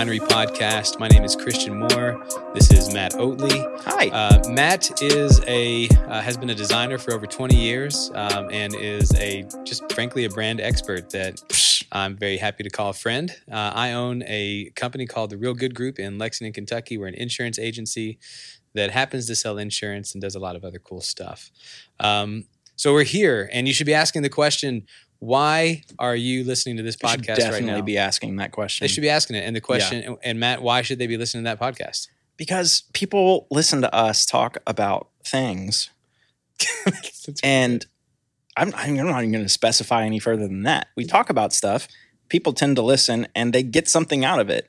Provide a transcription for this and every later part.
Welcome to the Refinery Podcast. My name is Christian Moore. This is Matt Oatley. Hi. Uh, Matt is a uh, has been a designer for over 20 years um, and is a just frankly a brand expert that I'm very happy to call a friend. Uh, I own a company called the Real Good Group in Lexington, Kentucky. We're an insurance agency that happens to sell insurance and does a lot of other cool stuff. Um, so we're here, and you should be asking the question: Why are you listening to this should podcast definitely right now? be asking that question. They should be asking it. And the question, and Matt, why should they be listening to that podcast? because people listen to us talk about things, and I'm, I'm not even going to specify any further than that. We talk about stuff. People tend to listen, and they get something out of it,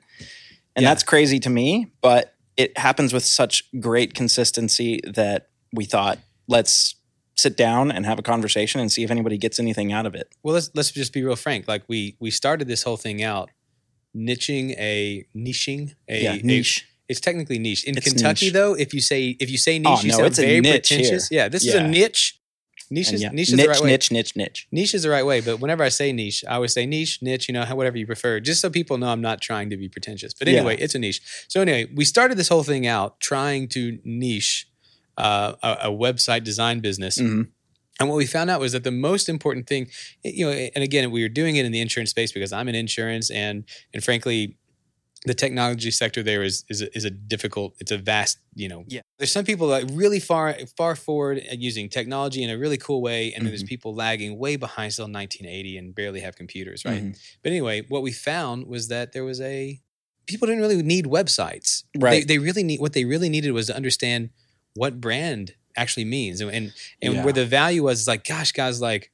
and Yeah. that's crazy to me. But it happens with such great consistency that we thought, let's sit down and have a conversation and see if anybody gets anything out of it. well, let's let's just be real frank. Like we we started this whole thing out niching a niching a, yeah, a- niche. it's technically niche in It's Kentucky niche. though. If you say if you say niche, Oh, you no, sound it's a very pretentious. here. Yeah, this is a niche. Niche is yeah, niche is niche, the right way. niche, niche, niche. Niche is the right way, but whenever I say niche, I always say niche, niche, you know, whatever you prefer, just so people know I'm not trying to be pretentious. But Yeah. anyway, it's a niche. So anyway, we started this whole thing out trying to niche uh, a, a website design business. Mhm. And what we found out was that the most important thing, you know, and again, we were doing it in the insurance space because I'm in insurance, and and frankly, the technology sector there is is a, is a difficult. It's a vast, you know. Yeah. There's some people like really far far forward at using technology in a really cool way, and then there's Mhm. people lagging way behind still 1980 and barely have computers, right? Mhm. But anyway, what we found was that there was a people didn't really need websites. Right. They, they really need what they really needed was to understand what brand actually means and and, and Yeah. where the value was is like, gosh, guys, like,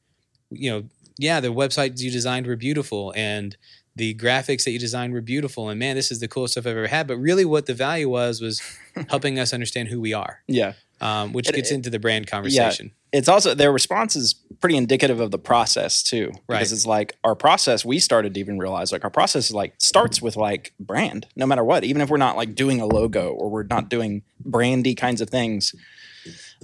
you know, yeah, the websites you designed were beautiful and the graphics that you designed were beautiful and man, this is the coolest stuff I've ever had. But really, what the value was was helping us understand who we are, Yeah. Um, which It- gets it- into the brand conversation. It's also their response is pretty indicative of the process too. Right. Because it's like our process, we started to even realize like our process is like starts with like brand, no matter what. Even if we're not like doing a logo or we're not doing brandy kinds of things.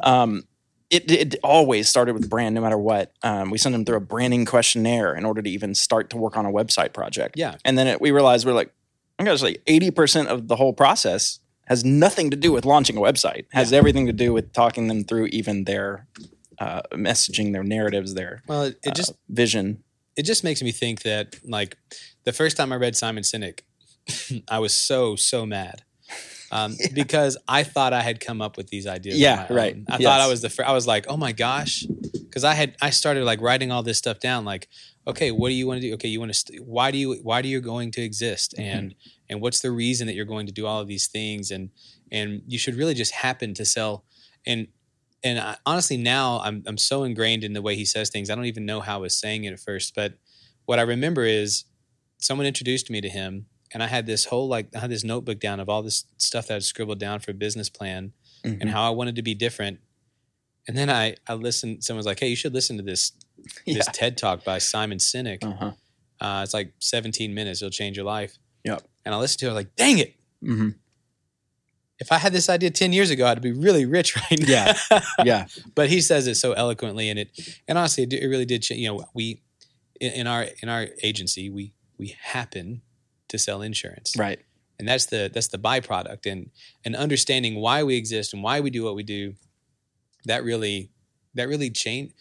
Um it, it always started with brand no matter what. Um, we sent them through a branding questionnaire in order to even start to work on a website project. Yeah. And then it, we realized we're like, I gosh, like 80% of the whole process has nothing to do with launching a website. Has everything to do with talking them through even their uh, messaging, their narratives, their Well, it, it uh, just vision. it just makes me think that like the first time I read Simon Sinek, I was so so mad um, because I thought I had come up with these ideas. Yeah, right. own. I Yes. thought I was the. Fir- I was like, oh my gosh, because I had I started like writing all this stuff down. Like, okay, what do you want to do? Okay, you want to. St- why do you Why do you going to exist? Mm-hmm. And what's the reason that you're going to do all of these things? And and you should really just happen to sell. And and I, honestly, now I'm I'm so ingrained in the way he says things. I don't even know how I was saying it at first, but what I remember is someone introduced me to him, and I had this whole like I had this notebook down of all this stuff that I'd scribbled down for a business plan Mhm. and how I wanted to be different. And then I I listened. Someone's like, "Hey, you should listen to this yeah. this TED talk by Simon Sinek. Uh-huh. Uh, it's like 17 minutes. It'll change your life." Yep. And I listened to it. Like, dang it! hmm If I had this idea 10 years ago, I'd be really rich right now. Yeah. Yeah. but he says it so eloquently, and it and honestly, it, really did. Change. You know, we in, our in our agency, we we happen to sell insurance, Right. and that's the that's the byproduct, and and understanding why we exist and why we do what we do, that really that really change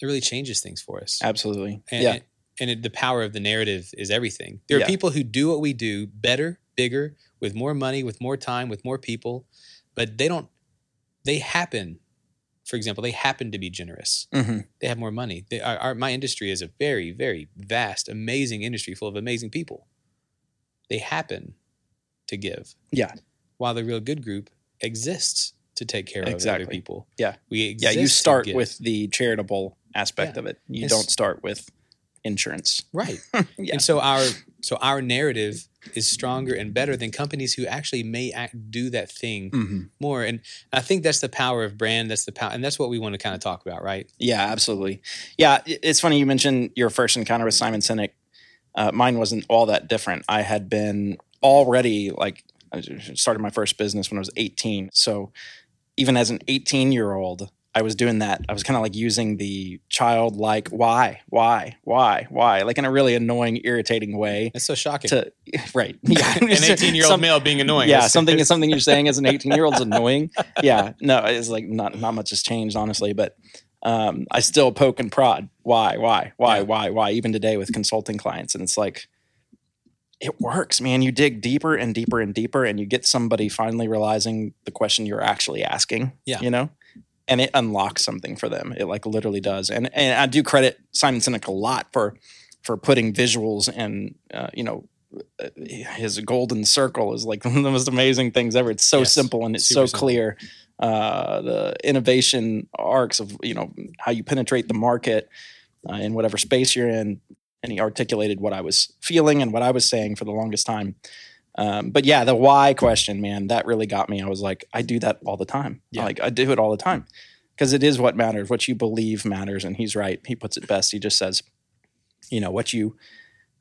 it really changes things for us. Absolutely. And, yeah. And it, the power of the narrative is everything. There are Yeah. people who do what we do better, bigger, with more money, with more time, with more people, but they don't. They happen, for example, they happen to be generous. hmm They have more money. They, our, our, my industry is a very, very vast, amazing industry full of amazing people. They happen to give. Yeah. While the real good group exists to take care of other Exactly. people. Yeah. We Yeah. You start with the charitable aspect Yeah. of it. You It's- don't start with insurance. right. Yeah. And so our so our narrative is stronger and better than companies who actually may act, do that thing hmm more. And I think that's the power of brand. That's the power, and that's what we want to kind of talk about, right? Yeah, absolutely. Yeah, it's funny you mentioned your first encounter with Simon Sinek. Uh, mine wasn't all that different. I had been already like I started my first business when I was 18. So even as an 18 year old, I was doing that. I was kind of like using the childlike why, why, why, why, like in a really annoying, irritating way. It's so shocking. To right, yeah, An 18 year old male being annoying. Yeah, something is something you're saying as an 18 year old is annoying. Yeah, no, it's like not not much has changed honestly, but um, I still poke and prod. Why, why, why, Yeah. why, why? Even today with consulting clients, and it's like it works, man. You dig deeper and deeper and deeper, and you get somebody finally realizing the question you're actually asking. Yeah. you know. And it unlocks something for them. It like literally does. And and I do credit Simon Sinek a lot for for putting visuals and uh, you know uh, his golden circle is like one of the most amazing things ever. It's so Yes. simple and it's so simple. clear. Uh, the innovation arcs of you know how you penetrate the market uh, in whatever space you're in, and he articulated what I was feeling and what I was saying for the longest time. Um, but yeah, the why question, man, that really got me. I was like, I do that all the time. Yeah. Like I do it all the time because it is what matters. What you believe matters, and he's right. He puts it best. He just says, you know, what you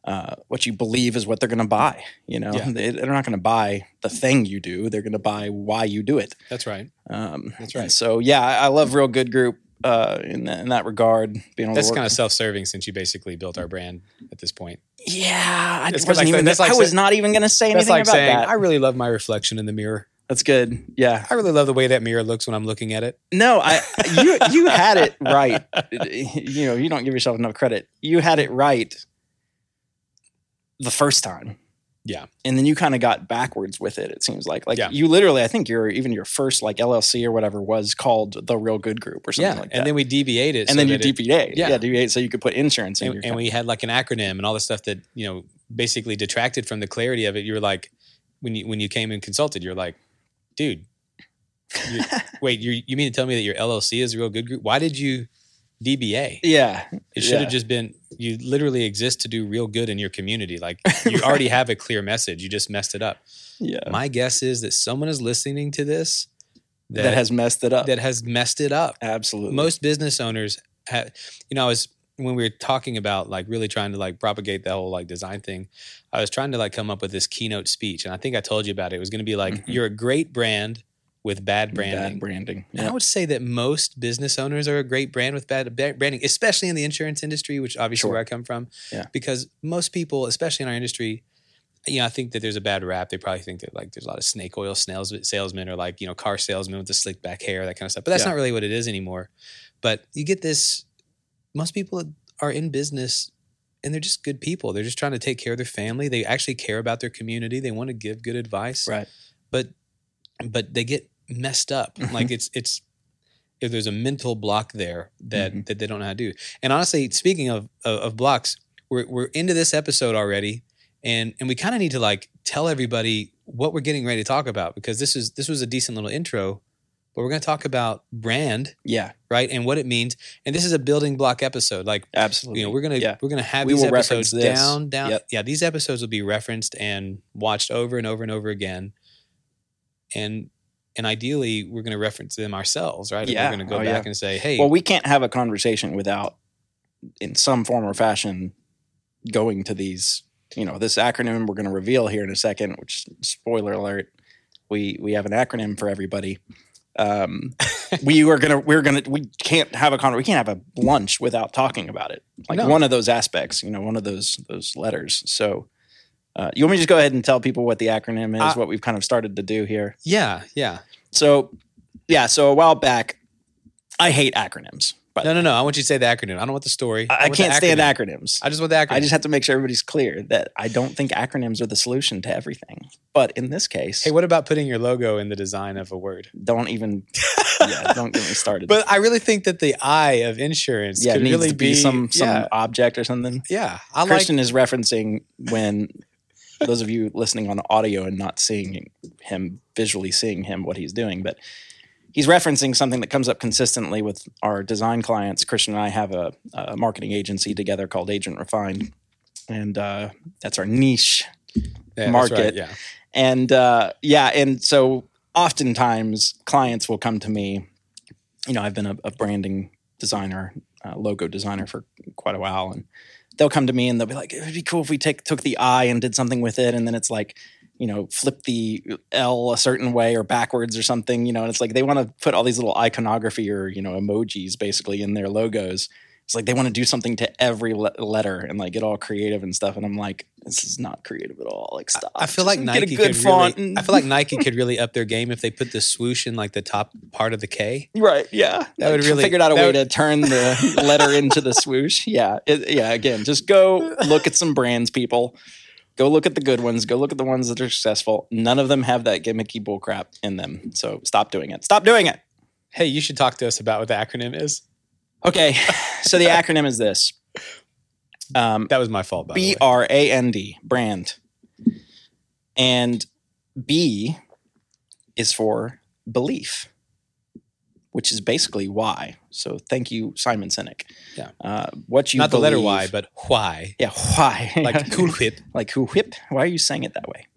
uh, what you believe is what they're going to buy. You know, Yeah. they, they're not going to buy the thing you do. They're going to buy why you do it. That's right. Um, That's right. So yeah, I, I love Real Good Group uh, in that, in that regard. Being That's kind of self serving since you basically built our brand at this point. yeah, I wasn't like- even. that's like I was not even going to say anything like about saying, that. I really love my reflection in the mirror. That's good. Yeah. I really love the way that mirror looks when I'm looking at it. No, I you you had it right. You know, you don't give yourself enough credit. You had it right the first time. Yeah. And then you kind of got backwards with it, it seems like. Like Yeah. you literally, I think your even your first like LLC or whatever was called the Real Good Group or something Yeah. like that. and then we DBA'd and so then you DBA. Yeah. Yeah, DBA so you could put insurance in and, your and we had like an acronym and all the stuff that you know basically detracted from the clarity of it. You were like, when you when you came and consulted, you're like, dude, you, wait, you you mean to tell me that your LLC is a real good group? Why did you DBA? Yeah. It should have just been you literally exist to do real good in your community. Like you already have a clear message. You just messed it up. Yeah. My guess is that someone is listening to this that, That, has messed it up. that has messed it up. Absolutely. Most business owners have, you know, I was when we were talking about like really trying to like propagate the whole like design thing. I was trying to like come up with this keynote speech, and I think I told you about it. It was going to be like, Mhm. "You're a great brand with bad branding." Bad branding. And I would say that most business owners are a great brand with bad ba- branding, especially in the insurance industry, which obviously Sure. where I come from. Yeah. Because most people, especially in our industry, you know, I think that there's a bad rap. They probably think that like there's a lot of snake oil sales, salesmen or like, you know, car salesmen with the slick back hair, that kind of stuff. But that's Yeah. not really what it is anymore. But you get this, most people are in business and they're just good people. They're just trying to take care of their family. They actually care about their community. They want to give good advice Right. but but they get messed up Mhm. like it's it's if there's a mental block there that Mhm. that they don't know how to do and honestly speaking of of, of blocks we're, we're into this episode already and and we kind of need to like tell everybody what we're getting ready to talk about because this is this was a decent little intro but we're going to talk about brand Yeah. right and what it means and this is a building block episode like Absolutely. you know we're gonna Yeah. we're gonna have We these episodes down down Yep. yeah these episodes will be referenced and watched over and over and over again and and ideally we're gonna reference them ourselves right And Yeah. we're gonna go Oh, back yeah. and say hey Well, we can't have a conversation without, in some form or fashion, going to these. You know, this acronym we're going to reveal here in a second. Which, spoiler alert, we we have an acronym for everybody. Um, we were gonna we're gonna we can't have a con we can't have a lunch without talking about it. Like No. one of those aspects, you know, one of those those letters. So. Uh, you want me to just go ahead and tell people what the acronym is, Uh, what we've kind of started to do here? yeah yeah So, yeah, so a while back, I hate acronyms. But no no no i want you to say the acronym i don't want the story I, I can't stand acronyms. i just want the acronym I just have to make sure everybody's clear that I don't think acronyms are the solution to everything. But in this case, hey what about putting your logo in the design of a word don't even yeah, don't get me started. but i really think that the eye of insurance yeah, could needs really to be, some some yeah, object or something. yeah i like Christian is referencing when those of you listening on audio and not seeing him visually seeing him what he's doing, but he's referencing something that comes up consistently with our design clients. Christian and I have a, a marketing agency together called Agent Refined, and uh, that's our niche. yeah, that's market. right, yeah And uh, yeah, and so oftentimes clients will come to me. You know, I've been a, a branding designer, uh, logo designer for quite a while, and they'll come to me and they'll be like, "It'd be cool if we take took the I and did something with it." And then it's like, you know, flip the L a certain way or backwards or something, you know, and it's like they want to put all these little iconography or, you know, emojis basically in their logos. It's like they want to do something to every le- letter and like get all creative and stuff. And I'm like, this is not creative at all. Like, stop. I feel like Just Nike get a good could font. really, and- I feel like Nike could really up their game if they put the swoosh in like the top part of the K. Right. Yeah. That would Like, really- figured out a way would- to turn the letter into the swoosh. Yeah. It, yeah. Again, just go look at some brands, people. Go look at the good ones. Go look at the ones that are successful. None of them have that gimmicky bullcrap in them. So stop doing it. Stop doing it. Hey, you should talk to us about what the acronym is. Okay. So the acronym is this um, That was my fault. B. R A N D, brand. And B is for belief, which is basically why. So thank you, Simon Sinek. Yeah. Uh, what you not the letter Y, but why? yeah, why? Like cool whip. like who whip? Why are you saying it that way?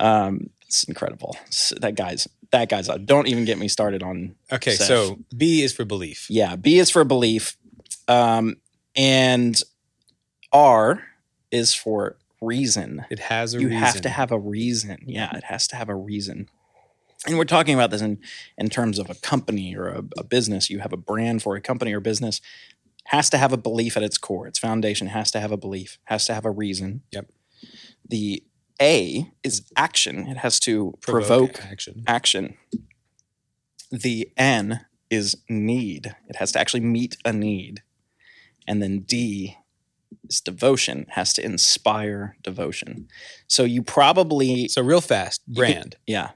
um, it's incredible. S- that guy's that guy's. Uh, don't even get me started on. Okay, Seth. so B is for belief. Yeah, B is for belief, um, and R is for reason. It has a you reason. have to have a reason. Yeah, it has to have a reason. And we're talking about this in, in terms of a company or a, a business. You have a brand for a company or business, has to have a belief at its core. Its foundation has to have a belief, has to have a reason. Yep. The A is action. It has to provoke, action. action. The N is need. It has to actually meet a need. And then D is devotion. It has to inspire devotion. So you probably So real fast, you could- brand. yeah,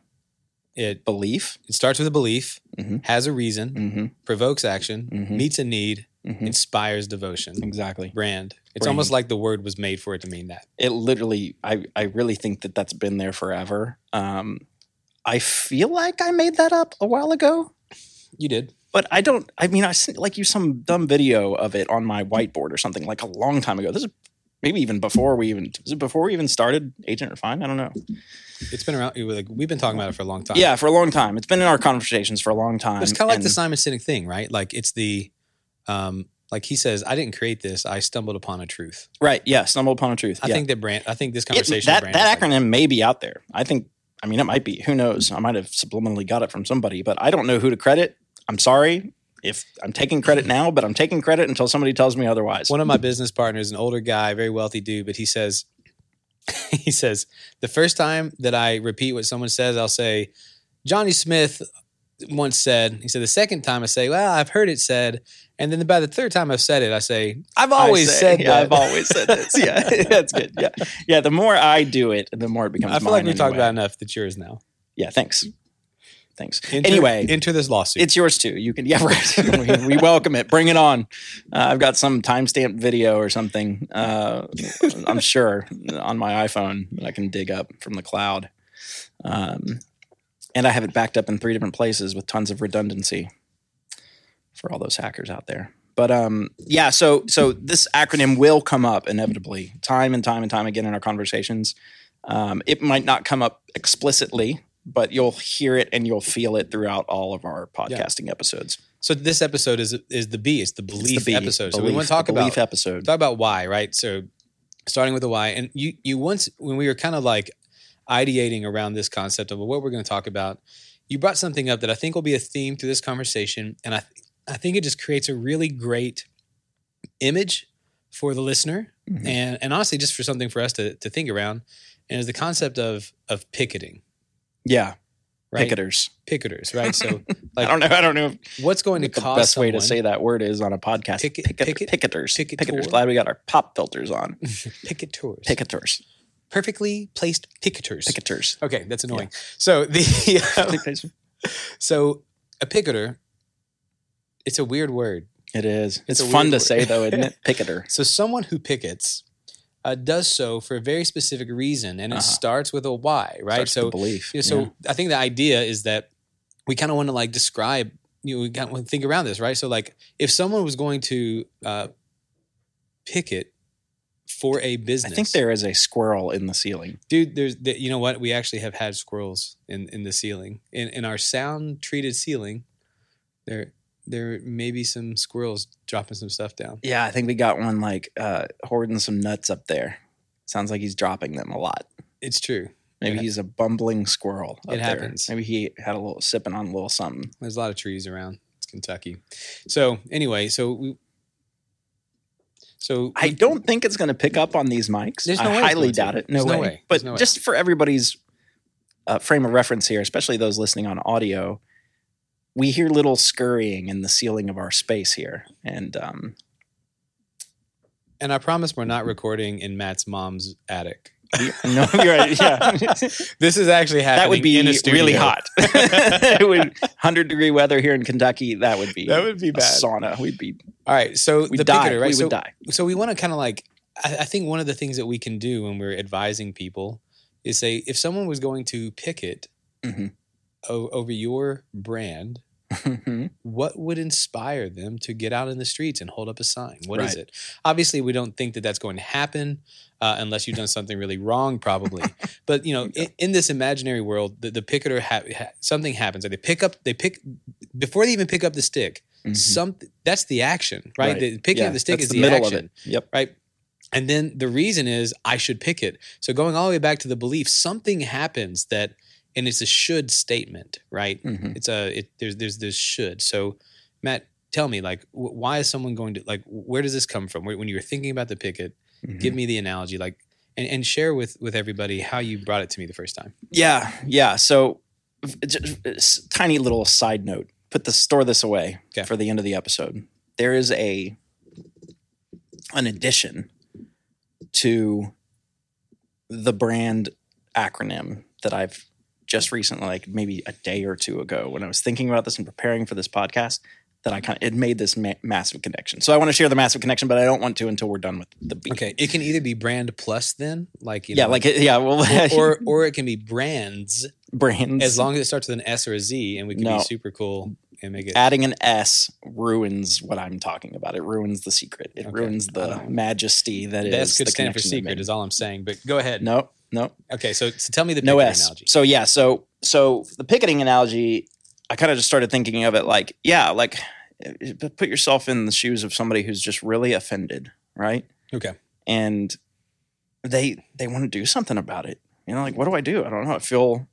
It belief. it starts with a belief, Mhm. has a reason, Mm-hmm. provokes action, Mhm. meets a need, Mm-hmm. inspires devotion. Exactly. Brand. It's Brand. almost like the word was made for it to mean that. It literally, I, I really think that that's been there forever. Um, I feel like I made that up a while ago, You did. but I don't. I mean, I sent like you some dumb video of it on my whiteboard or something like a long time ago. This is maybe even before we even was it before we even started Agent Refine. I don't know. It's been around. Like we've been talking about it for a long time. Yeah, for a long time. It's been in our conversations for a long time. it's kind of like the and- Simon Sinek thing, right? Like it's the, um, like he says, I didn't create this. I stumbled upon a truth. right. Yeah, stumble upon a truth. I yeah. think that brand. I think this It- conversation. that brand that is like- acronym may be out there. I think. I mean, it might be. Who knows? I might have subliminally got it from somebody, but I don't know who to credit. I'm sorry if I'm taking credit now, but I'm taking credit until somebody tells me otherwise. one of my business partners, an older guy, very wealthy dude, but he says, he says, the first time that I repeat what someone says, I'll say, Johnny Smith once said. He said the second time I say, well, I've heard it said, and then by the third time I've said it, I say, I've always say- said yeah, that. I've always said this. Yeah, that's good. Yeah, yeah. The more I do it, the more it becomes. I feel like we talked about enough. That's yours now. Yeah, thanks. Thanks. Enter- anyway, enter this lawsuit. it's yours too. You can, yeah, right. we, we welcome it. Bring it on. Uh, I've got some timestamped video or something. Uh, I'm sure on my iPhone that I can dig up from the cloud. Um, and I have it backed up in three different places with tons of redundancy for all those hackers out there. But um, yeah, so so this acronym will come up inevitably, time and time and time again in our conversations. Um, it might not come up explicitly, but you'll hear it and you'll feel it throughout all of our podcasting episodes. so this episode is is the B. It's the It's belief the B, episode. so we want to talk about belief episode. talk about why, right? So starting with the why, and you you once when we were kind of like ideating around this concept of what we're going to talk about, you brought something up that I think will be a theme through this conversation, and I I think it just creates a really great image for the listener, Mhm. and and honestly, just for something for us to to think around, and is the concept of of picketing, Yeah, right? picketers. Picketers, right? So I don't know. I don't know what's going to what the best way to say that word is on a podcast. Picket- Picket- picket- picketers. picketor. Picketers. Glad we got our pop filters on. picketers, Picketers. perfectly placed picketers. Picketers. Okay, that's annoying. So the so a picketer, it's a weird word. It is. It's It's, fun to word. say though, isn't it? Picketer. So someone who pickets uh, does so for a very specific reason, and it Uh-huh. starts with a why, right? Starts so belief. yeah, so Yeah. I think the idea is that we kind of want to like describe. You know, we kind of think around this, right? So like, if someone was going to uh, picket for a business, I think there is a squirrel in the ceiling. dude there's the, you know what we actually have had squirrels in in the ceiling in in our sound treated ceiling there there may be some squirrels dropping some stuff down Yeah, I think we got one like uh, hoarding some nuts up there. Sounds like he's dropping them a lot. it's true Maybe he's a bumbling squirrel. It there. happens. Maybe he had a little sipping on a little something. There's a lot of trees around. It's Kentucky. So anyway, so we, so I don't think it's going to pick up on these mics. There's no I way highly going to. doubt it. No way. no way. But no way. just for everybody's uh, frame of reference here, especially those listening on audio, we hear little scurrying in the ceiling of our space here, and um, and I promise we're not recording in Matt's mom's attic. no, you're right. Yeah, This is actually happening. that would be in a really hot. it would hundred degree weather here in Kentucky. That would be That would be a bad. sauna. We'd be All right, so the die. right? We so, would die. so we want to kind of like I, I think one of the things that we can do when we're advising people is say if someone was going to picket Mhm. o- over your brand Mhm. what would inspire them to get out in the streets and hold up a sign What is Right. it obviously we don't think that that's going to happen uh, unless you've done something really wrong probably but you know in, in this imaginary world the, the picketer ha- ha- something happens like they pick up they pick before they even pick up the stick Mhm. some that's the action right, Right. The picking Yeah, up the stick is the the, middle action of it. Yep. right and then the reason is i should pick it so going all the way back to the belief something happens that and it's a should statement right Mhm. it's a it, there's there's this should so matt tell me like wh- why is someone going to like where does this come from when you were thinking about the picket Mhm. give me the analogy like and, and share with with everybody how you brought it to me the first time Yeah, yeah. So, f- j- s- tiny little side note. Put the store this away Okay. for the end of the episode. There is a an addition to the brand acronym that I've just recently, like maybe a day or two ago, when I was thinking about this and preparing for this podcast, that I kind of it made this ma- massive connection. So I want to share the massive connection, but I don't want to until we're done with the beat. okay it can either be brand plus then like you Yeah, know, like it- yeah, well, or or it can be brands brands as long as it starts with an s or a z and we can No. be super cool and make it adding an S ruins what I'm talking about. It ruins the secret. It Okay. ruins the majesty that is. the s could stand for secret is all i'm saying but go ahead No, no, okay so, so tell me the no S. analogy So yeah, so so the picketing analogy, I kind of just started thinking of it like, yeah, like eh, put yourself in the shoes of somebody who's just really offended, right? okay And they they want to do something about it. You know, like what do I do? I don't know. I feel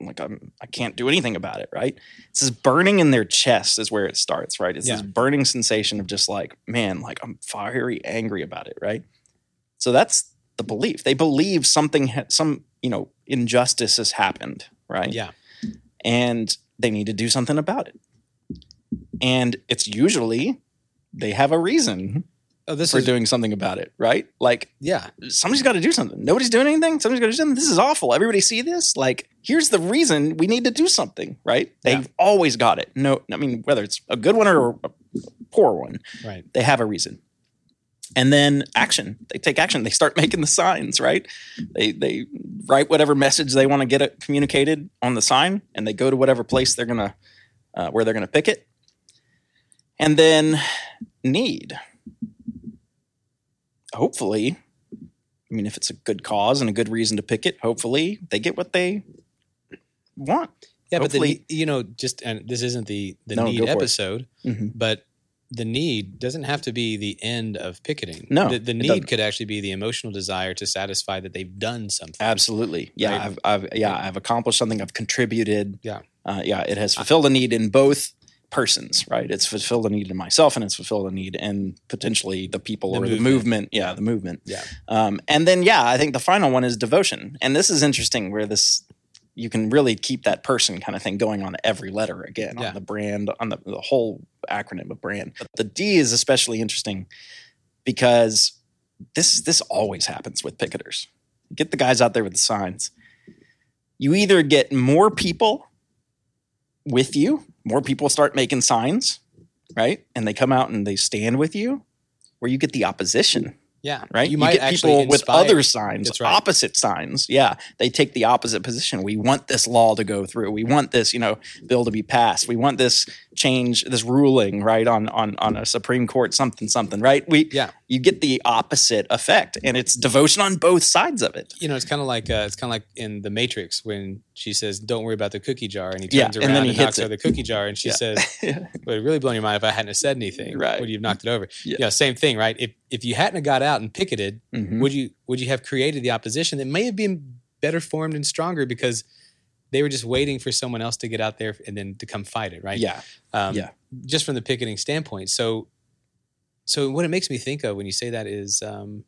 like I'm I can't do anything about it, right? It's this burning in their chest is where it starts, right? It's this burning sensation of just like, man, like I'm fiery angry about it, right? So that's the belief. They believe something, ha- some you know, injustice has happened, right? yeah and they need to do something about it. And it's usually they have a reason oh this for is doing something about it, right? Like yeah somebody's got to do something. Nobody's doing anything. Somebody's got to do something. This is awful. Everybody see this? Like, here's the reason we need to do something, right? They've Yeah. always got it. No, I mean, whether it's a good one or a poor one, right they have a reason. And then action. They take action. They start making the signs, right? They they write whatever message they want to get it communicated on the sign, and they go to whatever place they're gonna uh, where they're gonna pick it. And then need. Hopefully, I mean, if it's a good cause and a good reason to pick it, hopefully they get what they want. yeah but the you know just and this isn't the the No, need go for it. episode Mhm. but the need doesn't have to be the end of picketing No, the, the need could actually be the emotional desire to satisfy that they've done something Absolutely. Yeah, Right. I've, I've yeah, I've accomplished something. I've contributed. Yeah. uh, yeah. It has fulfilled a need in both persons, right? It's fulfilled a need in myself, and it's fulfilled a need in potentially the people The or the movement. movement. Yeah, the movement. Yeah. Um, and then yeah, I think the final one is devotion, and this is interesting where this you can really keep that person kind of thing going on every letter again Yeah. on the brand on the, the whole acronym of brand. But the D is especially interesting because this this always happens with picketers. Get the guys out there with the signs. You either get more people with you, more people start making signs, right? And they come out and they stand with you, or you get the opposition, yeah right? you might get people with other signs, right. opposite signs. Yeah, they take the opposite position. We want this law to go through. We want this, you know, bill to be passed. We want this change, this ruling, right on on on a Supreme Court, something something, right? We Yeah. you get the opposite effect, and it's devotion on both sides of it. you know, it's kind of like uh, it's kind of like in the Matrix when she says, "Don't worry about the cookie jar," and he Yeah, turns and around then and, he knocks hits over the cookie jar, and she Yeah. says, "But it really blown your mind if I hadn't said anything. Right. Would you have knocked it over?" Yeah. Yeah, same thing, right? If if you hadn't have got out and picketed, Mhm. would you would you have created the opposition that may have been better formed and stronger because they were just waiting for someone else to get out there and then to come fight it, right? Yeah. Um, Yeah. Just from the picketing standpoint. So, so what it makes me think of when you say that is, um,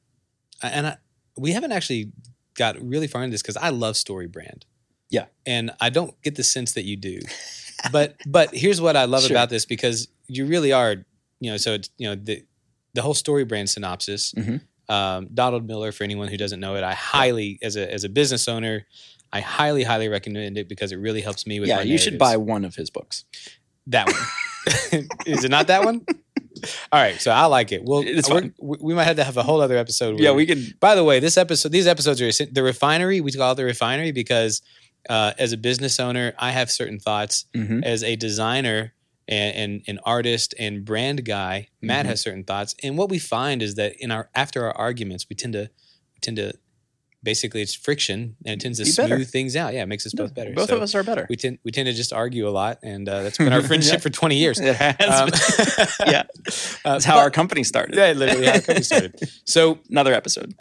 and I, we haven't actually got really far into this because I love Story Brand. Yeah. And I don't get the sense that you do. but but here's what I love Sure. about this because you really are, you know, so it's you know the the whole Story Brand synopsis. Mhm. Um, Donald Miller, for anyone who doesn't know it, I highly as a as a business owner. I highly, highly recommend it because it really helps me with. Yeah. my You should buy one of his books. That one. Is it not that one? All right, so I like it. Well, It's fine. we might have to have a whole other episode. Yeah. We can. By the way, this episode, these episodes are the refinery. We call it the refinery because uh, as a business owner, I have certain thoughts. mhm. As a designer and, and an artist and brand guy, Matt Mhm. has certain thoughts. And what we find is that in our after our arguments, we tend to tend to basically it's friction and it tends to Be smooth better. things out. Yeah, it makes us both better. Both So of us are better. we tend we tend to just argue a lot, and uh, that's been our friendship Yeah. for twenty years. It has Um, yeah. uh, That's how but- our company started. yeah, literally how our company started. So, Another episode.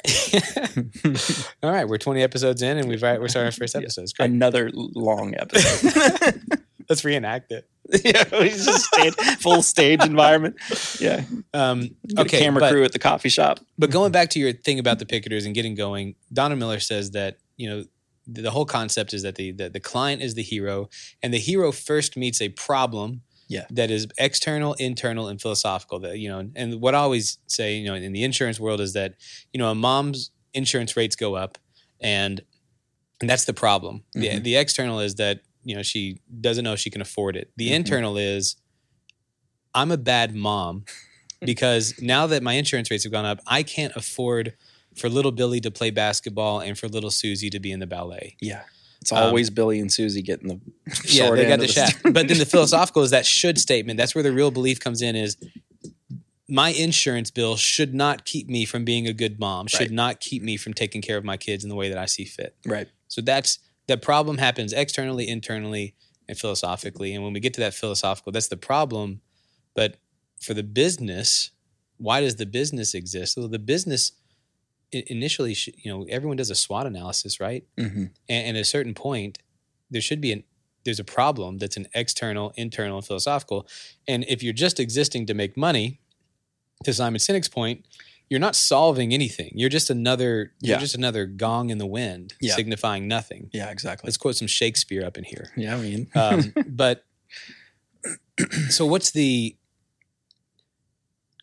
all right, we're 20 episodes in, and we've we're starting our first episode. It's great. Another long episode. Let's reenact it. yeah. We just stage, full stage environment. Yeah. Um, okay, camera but, crew at the coffee shop. but going back to your thing about the picketers and getting going, Donald Miller says that you know the, the whole concept is that the, the the client is the hero, and the hero first meets a problem. Yeah. That is external, internal, and philosophical. That you know, and what I always say, you know, in the insurance world is that you know a mom's insurance rates go up, and and that's the problem. The Mhm. the external is that you know she doesn't know if she can afford it. The Mhm. internal is I'm a bad mom because now that my insurance rates have gone up, I can't afford for little Billy to play basketball and for little Susie to be in the ballet. Yeah. It's Um, always Billy and Susie getting the Yeah, they got the of shaft. but then the philosophical is that should statement. That's where the real belief comes in is my insurance bill should not keep me from being a good mom, should Right. not keep me from taking care of my kids in the way that I see fit. right. So that's the problem happens externally, internally, and philosophically. And when we get to that philosophical, that's the problem. But for the business, why does the business exist? Well, the business initially, you know, everyone does a SWOT analysis, right? hmm And, and at a certain point, there should be an there's a problem that's an external, internal, and philosophical. And if you're just existing to make money, to Simon Sinek's point, you're not solving anything. You're just another Yeah. you're just another gong in the wind, Yeah. signifying nothing. Yeah, exactly. Let's quote some Shakespeare up in here. yeah, I mean, Um, but so what's the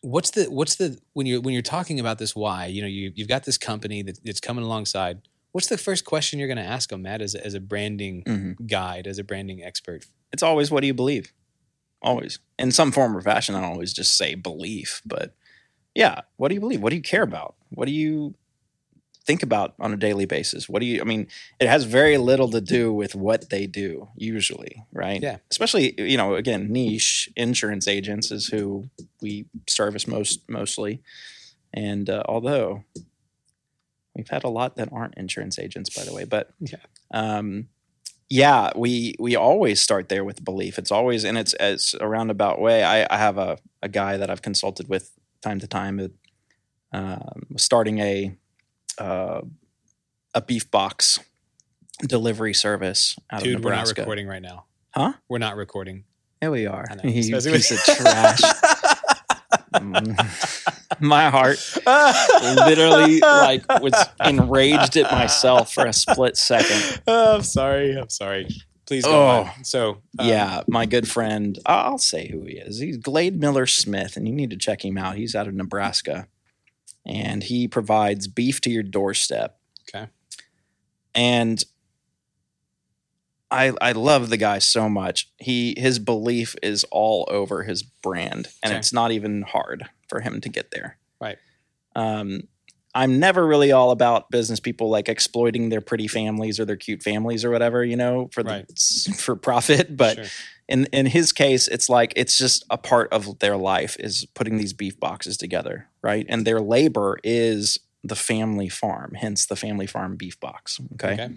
what's the what's the when you're when you're talking about this why you know you you've got this company that, that's coming alongside what's the first question you're going to ask them matt as, a- as a branding Mhm. guide as a branding expert it's always what do you believe? Always. In some form or fashion, I don't always just say belief, but yeah, what do you believe? What do you care about? What do you think about on a daily basis? What do you I mean, it has very little to do with what they do usually, right? Yeah. Especially, you know, again, niche insurance agents is who we service most mostly. And uh, although we've had a lot that aren't insurance agents by the way, but Yeah. um yeah, we we always start there with belief. It's always and it's it's a roundabout way. I, I have a, a guy that I've consulted with time to time that um, was starting a uh, a beef box delivery service out dude of we're not recording right now Huh? we're not recording Here we are. I know. You Especially piece with- of trash. My heart literally like was enraged at myself for a split second. oh, i'm sorry i'm sorry please go Oh. on. so um, yeah, my good friend, I'll say who he is. He's Glade Miller Smith, and you need to check him out. He's out of Nebraska, and he provides beef to your doorstep. Okay. And I I love the guy so much. He his belief is all over his brand, and Okay. it's not even hard for him to get there. Right. Um, I'm never really all about business people like exploiting their pretty families or their cute families or whatever, you know, for the Right. for profit. But sure. in in his case, it's like it's just a part of their life is putting these beef boxes together, right? And their labor is the family farm, hence the family farm beef box. Okay. Okay.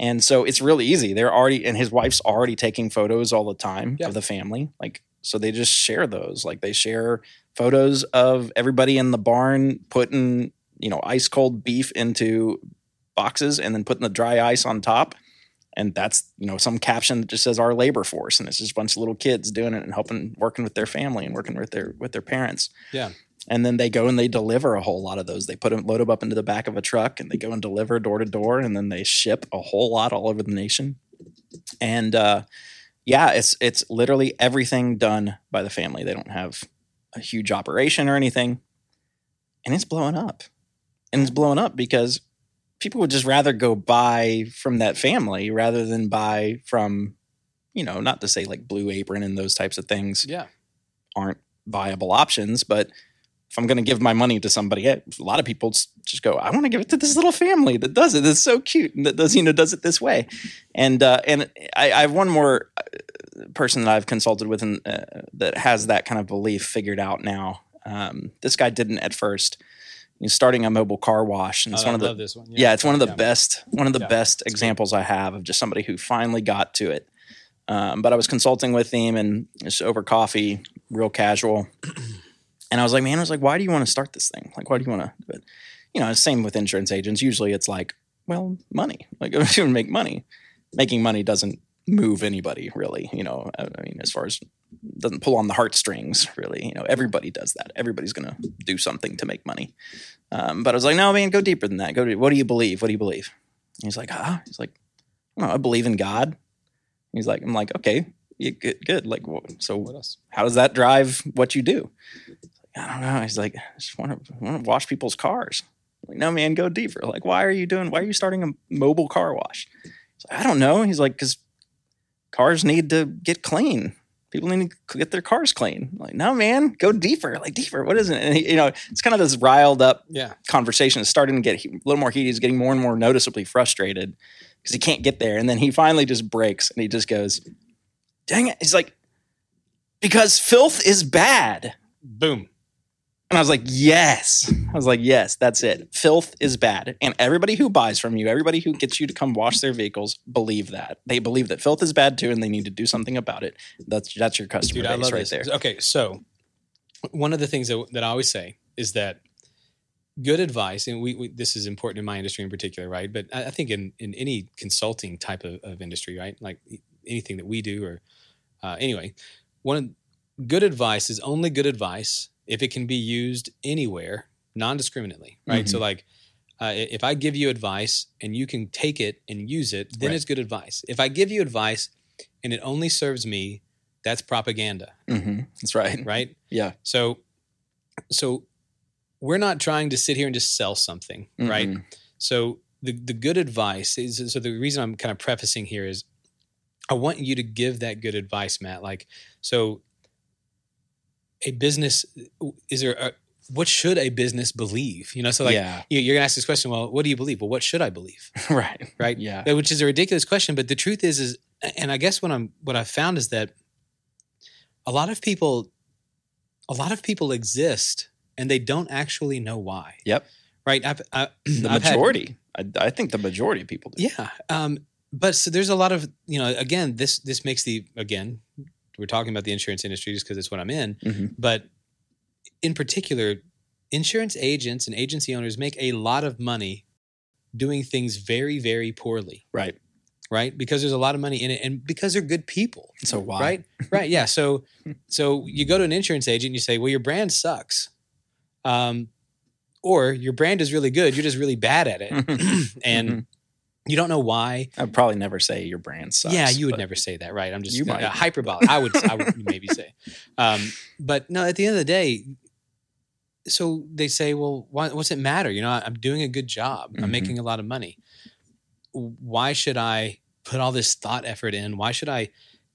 And so it's really easy. They're already and his wife's already taking photos all the time Yeah. of the family. Like so they just share those. Like they share photos of everybody in the barn putting, you know, ice cold beef into boxes and then putting the dry ice on top. And that's, you know, some caption that just says our labor force. And it's just a bunch of little kids doing it and helping, working with their family and working with their, with their parents. Yeah. And then they go and they deliver a whole lot of those. They put them, load them up into the back of a truck and they go and deliver door to door. And then they ship a whole lot all over the nation. And, uh, yeah, it's, it's literally everything done by the family. They don't have a huge operation or anything. And it's blowing up. And it's blowing up because people would just rather go buy from that family rather than buy from, you know, not to say like Blue Apron and those types of things Yeah. aren't viable options, but if I'm going to give my money to somebody, eh, a lot of people just go, I want to give it to this little family that does it. That's so cute and that does you know does it this way. And uh, and I, I have one more uh, person that I've consulted with and uh, that has that kind of belief figured out now. Um, this guy didn't at first. Starting a mobile car wash, and it's Oh, one I of the love this one. yeah, it's one of the Yeah. best one of the Yeah, best examples I have of just somebody who finally got to it. Um, but I was consulting with him and just over coffee, real casual. And I was like, man, I was like, why do you want to start this thing? Like, why do you want to? But you know, same with insurance agents. Usually, it's like, well, money. Like, going to make money. Making money doesn't move anybody really. You know, I I mean, as far as doesn't pull on the heartstrings really. You know, everybody does that. Everybody's going to do something to make money. Um, but I was like, no, man, go deeper than that. Go to what do you believe? What do you believe? And he's like, ah, he's like, I believe in God. He's like, I'm like, okay, yeah, good, good. Like, wh- What so else? how does that drive what you do? I don't know. He's like, I just want to want to wash people's cars. I'm like, no, man, go deeper. Like, why are you doing? Why are you starting a mobile car wash? He's like, I don't know. He's like, because cars need to get clean. People need to get their cars clean. Like, no, man, go deeper. Like deeper. What is it? And he, you know, it's kind of this riled up Yeah. conversation is starting to get he- a little more heated. He's getting more and more noticeably frustrated because he can't get there. And then he finally just breaks and he just goes, dang it. He's like, because filth is bad. Boom. And I was like, yes. I was like, yes, that's it. Filth is bad. And everybody who buys from you, everybody who gets you to come wash their vehicles, believe that. They believe that filth is bad too, and they need to do something about it. That's that's your customer Dude, base right this. there. Okay, so one of the things that, that I always say is that good advice, and we, we this is important in my industry in particular, right? But I, I think in in any consulting type of, of industry, right, like anything that we do, or uh, anyway, one of, good advice is only good advice if it can be used anywhere non-discriminately, right? So like. Uh, if I give you advice and you can take it and use it, then Right. it's good advice. If I give you advice and it only serves me, that's propaganda, hmm That's right. right? Yeah. So, so we're not trying to sit here and just sell something, right? Mhm. So the the good advice is so the reason I'm kind of prefacing here is I want you to give that good advice, Matt. Like so, a business is there. A, what should a business believe? You know, so like yeah. you- you're gonna ask this question. Well, what do you believe? Well, what should I believe? right. Right. Yeah. Which is a ridiculous question but the truth is is and i guess what i'm what i've found is that a lot of people a lot of people exist and they don't actually know why Yep. right i've I, The I've had- majority. I, I think the majority of people do. yeah um but so there's a lot of you know again this this makes the again we're talking about the insurance industry just because it's what i'm in. Mhm. but in particular insurance agents and agency owners make a lot of money doing things very very poorly. Right. right? Because there's a lot of money in it and because they're good people. So why? right? Right yeah. So so you go to an insurance agent and you say well your brand sucks. Um or your brand is really good. You're just really bad at it. And Mhm. You don't know why. I'd probably never say your brand sucks. yeah you would never say that right? I'm just You uh, hyperbolic. I would i would maybe say. Um but no at the end of the day so they say well why, what's it matter? You know i'm doing a good job. I'm Mhm. making a lot of money. Why should i put all this thought effort in? Why should i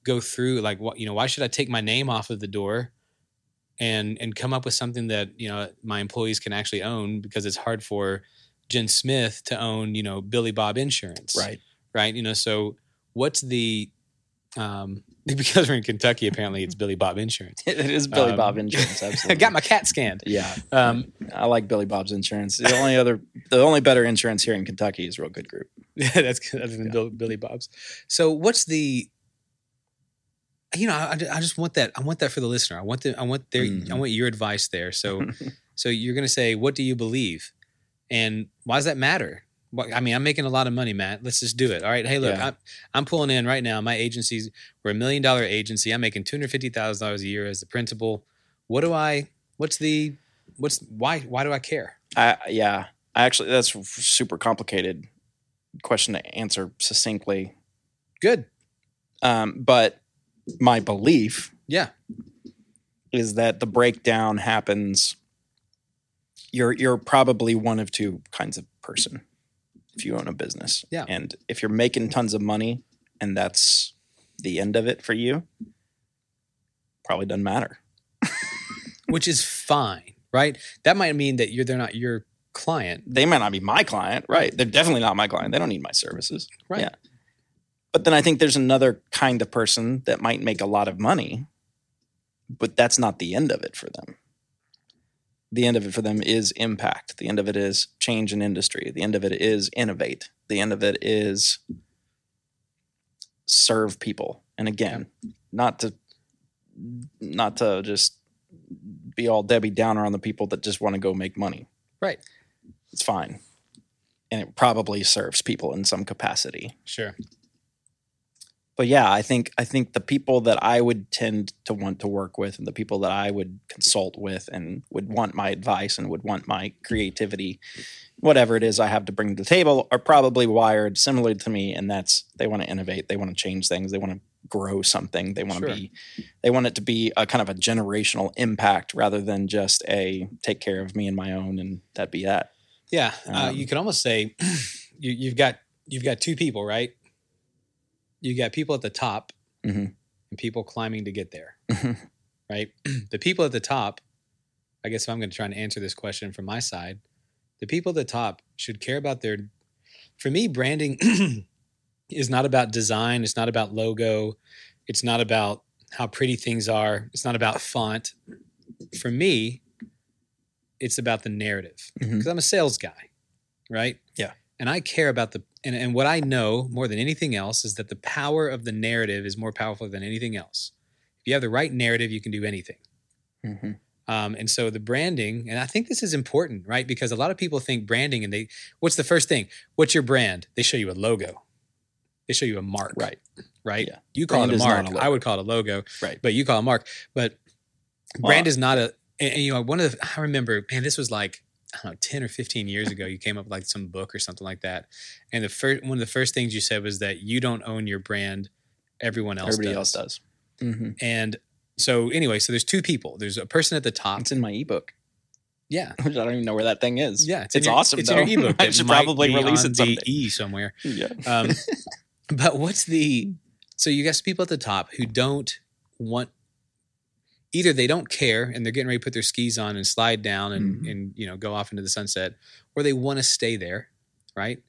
go through like what you know why should i take my name off of the door and and come up with something that you know my employees can actually own because it's hard for jen smith to own you know billy bob insurance Right. right? You know, so what's the um because we're in Kentucky, apparently it's Billy Bob Insurance. It is Billy Um, Bob Insurance. I Absolutely. got my cat scanned. Yeah. Um, I like Billy Bob's Insurance. The only other, the only better insurance here in Kentucky is Real Good Group. Yeah, that's other than Yeah. Bill, Billy Bob's. So what's the you know, I, I just want that. I want that for the listener. I want the, I want their, I Mhm. want your advice there. So, so you're going to say, what do you believe? And why does that matter? I mean, I'm making a lot of money, Matt. Let's just do it. All right. Hey, look, Yeah. I'm, I'm pulling in right now. My agency's we're a million dollar agency. I'm making two hundred fifty thousand dollars a year as the principal. What do I? What's the? What's why? Why do I care? I, yeah, I actually that's super complicated question to answer succinctly. Good. Um, but my belief Yeah. is that the breakdown happens. You're you're probably one of two kinds of person if you own a business. Yeah. and if you're making tons of money and that's the end of it for you, probably doesn't matter. Which is fine, right? That might mean that you're they're not your client, They might not be my client, right? They're definitely not my client. They don't need my services. right? Yeah. But then I think there's another kind of person that might make a lot of money, but that's not the end of it for them. The end of it for them is impact. The end of it is change in industry. The end of it is innovate. The end of it is serve people. And again, not to not to just be all Debbie Downer on the people that just want to go make money. Right. It's fine. And it probably serves people in some capacity Sure. But yeah, I think I think the people that I would tend to want to work with, and the people that I would consult with, and would want my advice and would want my creativity, whatever it is I have to bring to the table, are probably wired similarly to me, and that's they want to innovate, they want to change things, they want to grow something, they want to Sure. be, they want it to be a kind of a generational impact rather than just a take care of me and my own, and that be that. Yeah, uh, Um, you could almost say you, you've got you've got two people, right? You got people at the top Mhm. and people climbing to get there, Mhm. right? the people at the top, I guess if I'm going to try and answer this question from my side, the people at the top should care about their. For me, branding is not about design. It's not about logo. It's not about how pretty things are. It's not about font. For me, it's about the narrative because I'm a sales guy, right? Yeah. And I care about the and, and what I know more than anything else is that the power of the narrative is more powerful than anything else. If you have the right narrative, you can do anything. Mhm. Um, and so the branding, and I think this is important, right? Because a lot of people think branding, and they, what's the first thing? What's your brand? They show you a logo. They show you a mark, Right. Right? Yeah. You call Brand it a mark. a. I would call it a logo, Right. But you call it a mark. But brand Well, is not a. And, and, you know, one of the I remember, man, this was like know, ten or fifteen years ago. You came up with like some book or something like that, and the first one of the first things you said was that you don't own your brand, everyone else Everybody does. else does. hmm And so anyway, so there's two people. There's a person at the top. It's in my ebook. Yeah. which I don't even know where that thing is. Yeah, it's, in your- awesome. It's though. in your ebook. I should might probably be release on it someday. the E somewhere. Yeah. Um, but what's the? So you got people at the top who don't want. Either they don't care and they're getting ready to put their skis on and slide down and Mhm. and you know go off into the sunset, or they want to stay there, right?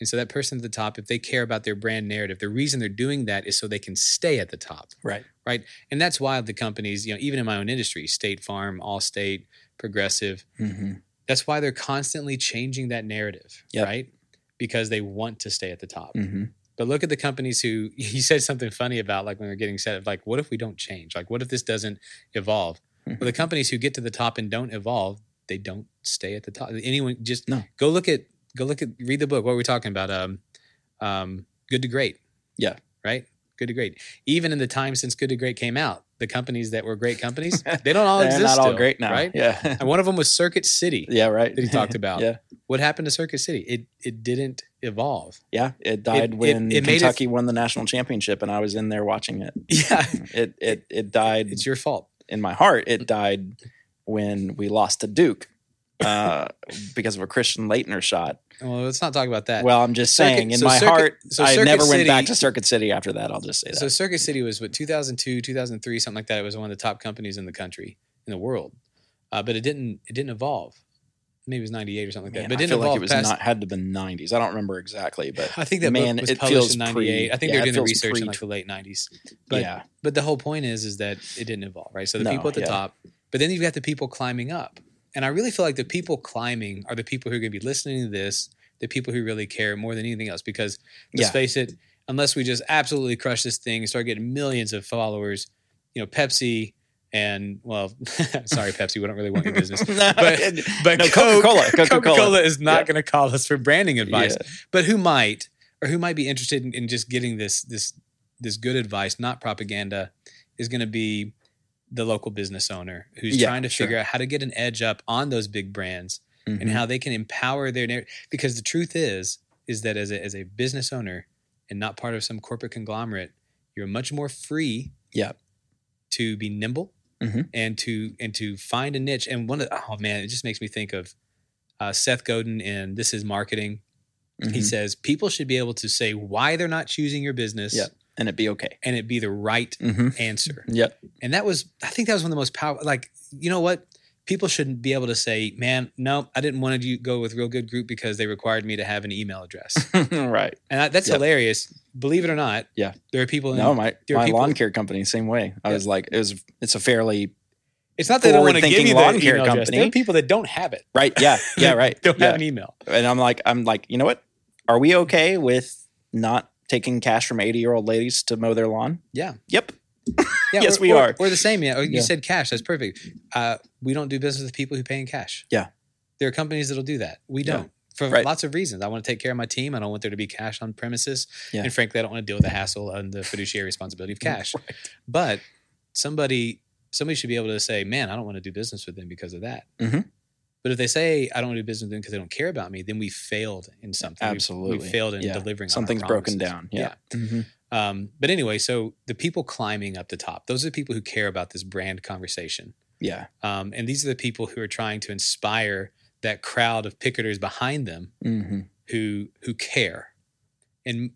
And so that person at the top, if they care about their brand narrative, the reason they're doing that is so they can stay at the top. Right. Right. And that's why the companies, you know, even in my own industry, State Farm, Allstate, Progressive, Mm-hmm. that's why they're constantly changing that narrative, Yep. right? Because they want to stay at the top. Mm-hmm. But look at the companies who you said something funny about, like when we are getting set, of like, what if we don't change? Like, what if this doesn't evolve? Well, the companies who get to the top and don't evolve, they don't stay at the top. Anyone just No. go look at go look at read the book. What were we talking about? Um, um, Good to Great. Yeah. Right. Good to Great. Even in the time since Good to Great came out, the companies that were great companies, they don't all They're exist. not all still, great now. right? Yeah. And one of them was Circuit City. yeah. Right. That he talked about. yeah. What happened to Circuit City? It it didn't evolve. Yeah. It died it- when it it- Kentucky won the national championship, and I was in there watching it. Yeah, It it it died it's your fault. in my heart. It died when we lost to Duke uh, because of a Christian Laettner shot. Well, let's not talk about that. Well, I'm just Circuit- saying, in so my Circuit- heart, so I never City- went back to Circuit City after that. I'll just say that. So Circuit City was what 2002, 2003, something like that. It was one of the top companies in the country, in the world, uh, but it didn't. It didn't evolve. Maybe it was 98 or something like Man, that. But it didn't feel like evolve it was past. not had to be 90s. I don't remember exactly, but I think that man, book was it published in 98. pre- I think yeah, they're doing the research in like the late 90s. But yeah, but the whole point is is that it didn't evolve, right? So the No, people at the yeah. top, but then you've got the people climbing up. And I really feel like the people climbing are the people who are going to be listening to this, the people who really care more than anything else. Because let's Yeah. face it, unless we just absolutely crush this thing and start getting millions of followers, you know, Pepsi And well, sorry, Pepsi, we don't really want your business. no, But, but no, Coca-Cola. Coca-Cola. Coca-Cola is not Yeah. going to call us for branding advice. Yeah. But who might, or who might be interested in, in just getting this this this good advice, not propaganda, is going to be the local business owner who's Yeah, trying to sure. figure out how to get an edge up on those big brands and Mhm. how they can empower their narrative. Because the truth is, is that as a, as a business owner and not part of some corporate conglomerate, you're much more free. Yeah. To be nimble Mhm. and to and to find a niche. And one of oh man, it just makes me think of uh, Seth Godin in This Is Marketing. He Mhm. says people should be able to say why they're not choosing your business, Yeah. And it'd be okay. and it be the right hmm answer. Yep. And that was, I think that was one of the most powerful. Like, you know what? People shouldn't be able to say, "Man, no, I didn't want to go with Real Good Group because they required me to have an email address." right. and that, that's Yep. hilarious. Believe it or not, Yeah. there are people. In, No, my my people- lawn care company, same way. I Yeah. was like, it was. It's a fairly it's not that they don't want to give you lawn care address. company. There are people that don't have it. right. Yeah. Yeah. Right. don't yeah. have an email. and I'm like, I'm like, you know what? Are we okay with not taking cash from 80 year old ladies to mow their lawn? Yeah. Yep. Yeah, Yes, we are. Or the same. Yeah. You Yeah. said cash. That's perfect. Uh, we don't do business with people who pay in cash. Yeah. There are companies that'll do that. We don't. For Right. lots of reasons. I want to take care of my team. I don't want there to be cash on premises. Yeah. And frankly, I don't want to deal with the hassle and the fiduciary responsibility of cash. Right. But somebody somebody should be able to say, man, I don't want to do business with them because of that. Mhm. But if they say I don't want to do business with them because they don't care about me, then we failed in something. Absolutely. We, failed in Yeah. delivering. Something's broken down. Yeah. Mhm. Um, but anyway, so the people climbing up the top, those are the people who care about this brand conversation. Yeah. Um, and these are the people who are trying to inspire that crowd of picketers behind them hmm who who care. And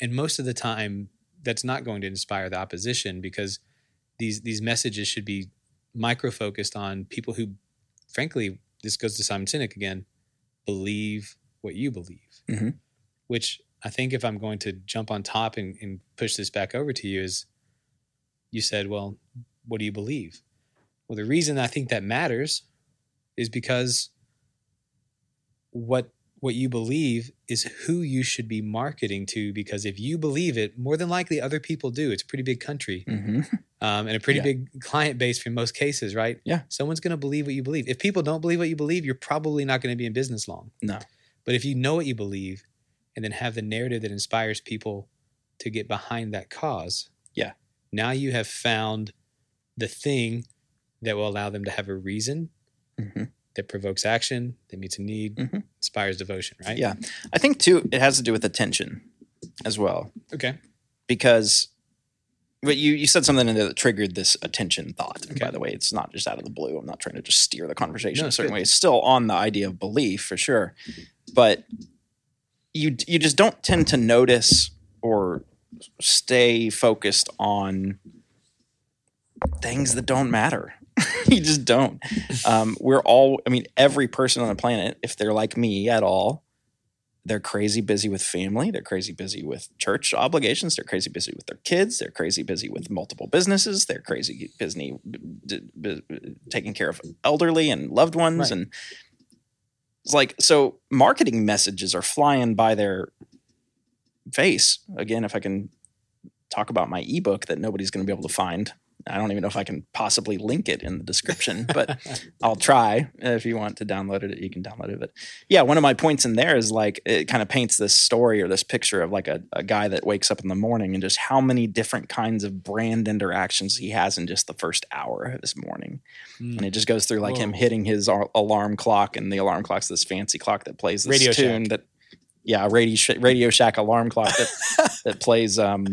and most of the time that's not going to inspire the opposition because these these messages should be micro focused on people who frankly this goes to Simon Sinek again believe what you believe. Mhm. Which I think if I'm going to jump on top and, and push this back over to you is you said, well, what do you believe? Well, the reason I think that matters is because what what you believe is who you should be marketing to because if you believe it more than likely other people do it's a pretty big country hmm um, and a pretty Yeah. big client base for most cases right Yeah. someone's going to believe what you believe if people don't believe what you believe you're probably not going to be in business long No. but if you know what you believe and then have the narrative that inspires people to get behind that cause Yeah. now you have found the thing that will allow them to have a reason hmm that provokes action that meets a need Mhm. inspires devotion right Yeah. I think too, it has to do with attention as well. okay because but you you said something in there that triggered this attention thought. Okay. by the way, it's not just out of the blue. I'm not trying to just steer the conversation No, a certain good. way. It's still on the idea of belief for sure. But you you just don't tend to notice or stay focused on things that don't matter. you just don't. Um, we're all. I mean, every person on the planet, if they're like me at all, they're crazy busy with family. They're crazy busy with church obligations. They're crazy busy with their kids. They're crazy busy with multiple businesses. They're crazy busy b- taking care of elderly and loved ones. Right. And it's like, so marketing messages are flying by their face. Again, if I can talk about my ebook that nobody's going to be able to find. I don't even know if I can possibly link it in the description, but I'll try. If you want to download it, you can download it. But yeah, one of my points in there is like it kind of paints this story or this picture of like a, a guy that wakes up in the morning and just how many different kinds of brand interactions he has in just the first hour of his morning. Mm. And it just goes through like him hitting his ar- alarm clock, and the alarm clock's this fancy clock that plays this Radio tune Shack. that, yeah, Radio, Sh- Radio Shack alarm clock that that plays, um,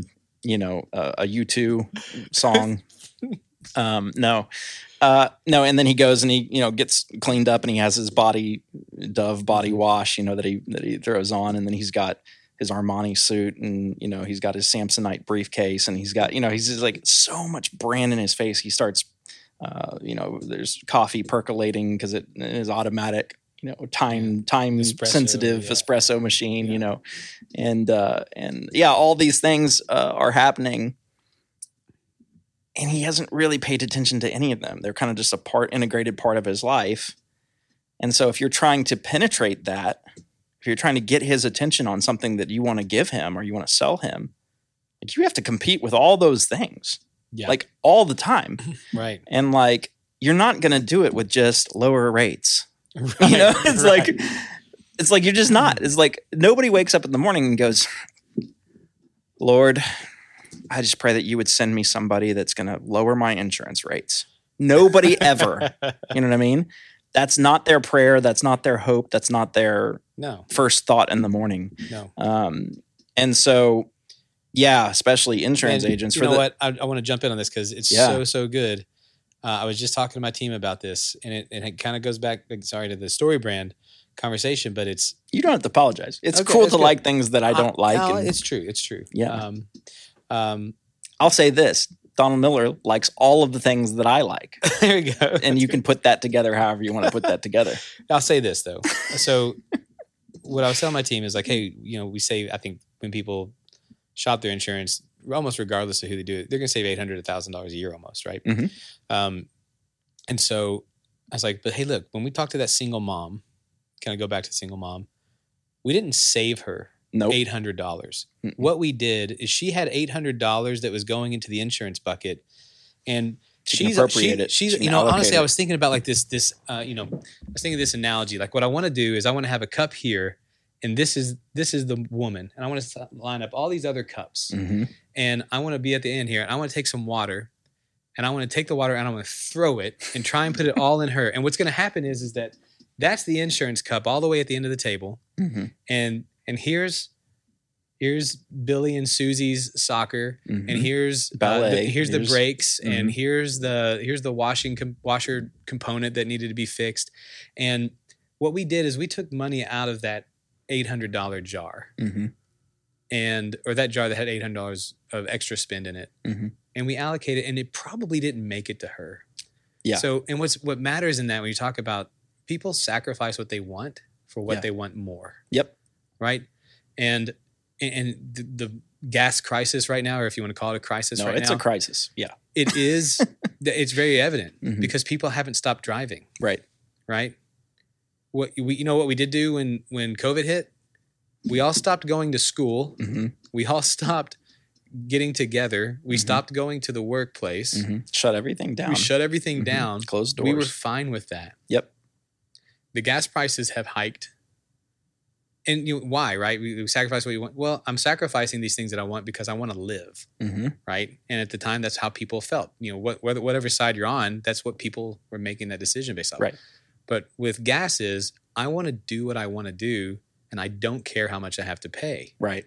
you know, a U two song. um, no, uh, no, and then he goes and he, you know, gets cleaned up and he has his body Dove body wash, you know, that he that he throws on, and then he's got his Armani suit and you know he's got his Samsonite briefcase and he's got you know he's just like so much brand in his face. He starts, uh, you know, there's coffee percolating because it is automatic, you know, time time Espresso, sensitive yeah. espresso machine, Yeah. you know, and uh, and yeah, all these things uh, are happening. And he hasn't really paid attention to any of them. They're kind of just a part, integrated part of his life. And so, if you're trying to penetrate that, if you're trying to get his attention on something that you want to give him or you want to sell him, like you have to compete with all those things. Yeah. like all the time. right. And like, you're not going to do it with just lower rates. right. You know, it's right. like, it's like you're just not. It's like nobody wakes up in the morning and goes, Lord, I just pray that you would send me somebody that's going to lower my insurance rates. Nobody ever. You know what I mean? That's not their prayer. That's not their hope. That's not their no, first thought in the morning. no. Um, and so, yeah, especially insurance And agents You for know the what? I, I want to jump in on this because it's Yeah. so so good. Uh, I was just talking to my team about this, and it and it kind of goes back. Sorry to the story brand conversation, but it's you don't have to apologize. It's Okay, cool to good. like things that I don't like. no, and it's true. It's true. Yeah. Um, um, I'll say this: Donald Miller likes all of the things that I like, there we go. and you can put that together however you want to put that together. I'll say this though. So, what I was telling my team is like, hey, you know, we save. I think when people shop their insurance, almost regardless of who they do it, they're going to save eight hundred, thousand dollars a year, almost, right? Mhm. Um, and so I was like, but hey, look, when we talked to that single mom, kind of go back to single mom, we didn't save her Nope. eight hundred dollars. What we did is she had eight hundred dollars that was going into the insurance bucket, and She she's appropriate she- it. She's She you know honestly, I was thinking about like this this uh, you know I was thinking of this analogy. Like what I want to do is I want to have a cup here, and this is this is the woman, and I want to line up all these other cups, hmm and I want to be at the end here, and I want to take some water. And I want to take the water and I want to throw it and try and put it all in her. And what's going to happen is, is that that's the insurance cup all the way at the end of the table hmm and and here's here's Billy and Susie's soccer, and here's uh, the, here's, the Here's- brakes, and here's the here's the washing com- washer component that needed to be fixed. And what we did is we took money out of that eight hundred dollar jar, hmm and or that jar that had eight hundred dollars of extra spend in it, Mhm. and we allocated, and it probably didn't make it to her. Yeah. So, and what's what matters in that when you talk about people sacrifice what they want for what Yeah. they want more Yep. Right? And and the, the gas crisis right now, or if you want to call it a crisis No, right it's now, a crisis. Yeah. it is. it's very evident Mhm. because people haven't stopped driving, Right. right? What we, you know what we did do when when COVID hit? We all stopped going to school. hmm We all stopped getting together. We Mhm. stopped going to the workplace. hmm Shut everything down. We shut everything Mhm. down. Closed doors. We were fine with that. Yep. The gas prices have hiked. And you why, right? We, we sacrifice what you want. Well, I'm sacrificing these things that I want because I want to live, hmm right? And at the time, that's how people felt. You know, what, whether, whatever side you're on, that's what people were making that decision based on. Right. But with gas is, I want to do what I want to do, and I don't care how much I have to pay. Right.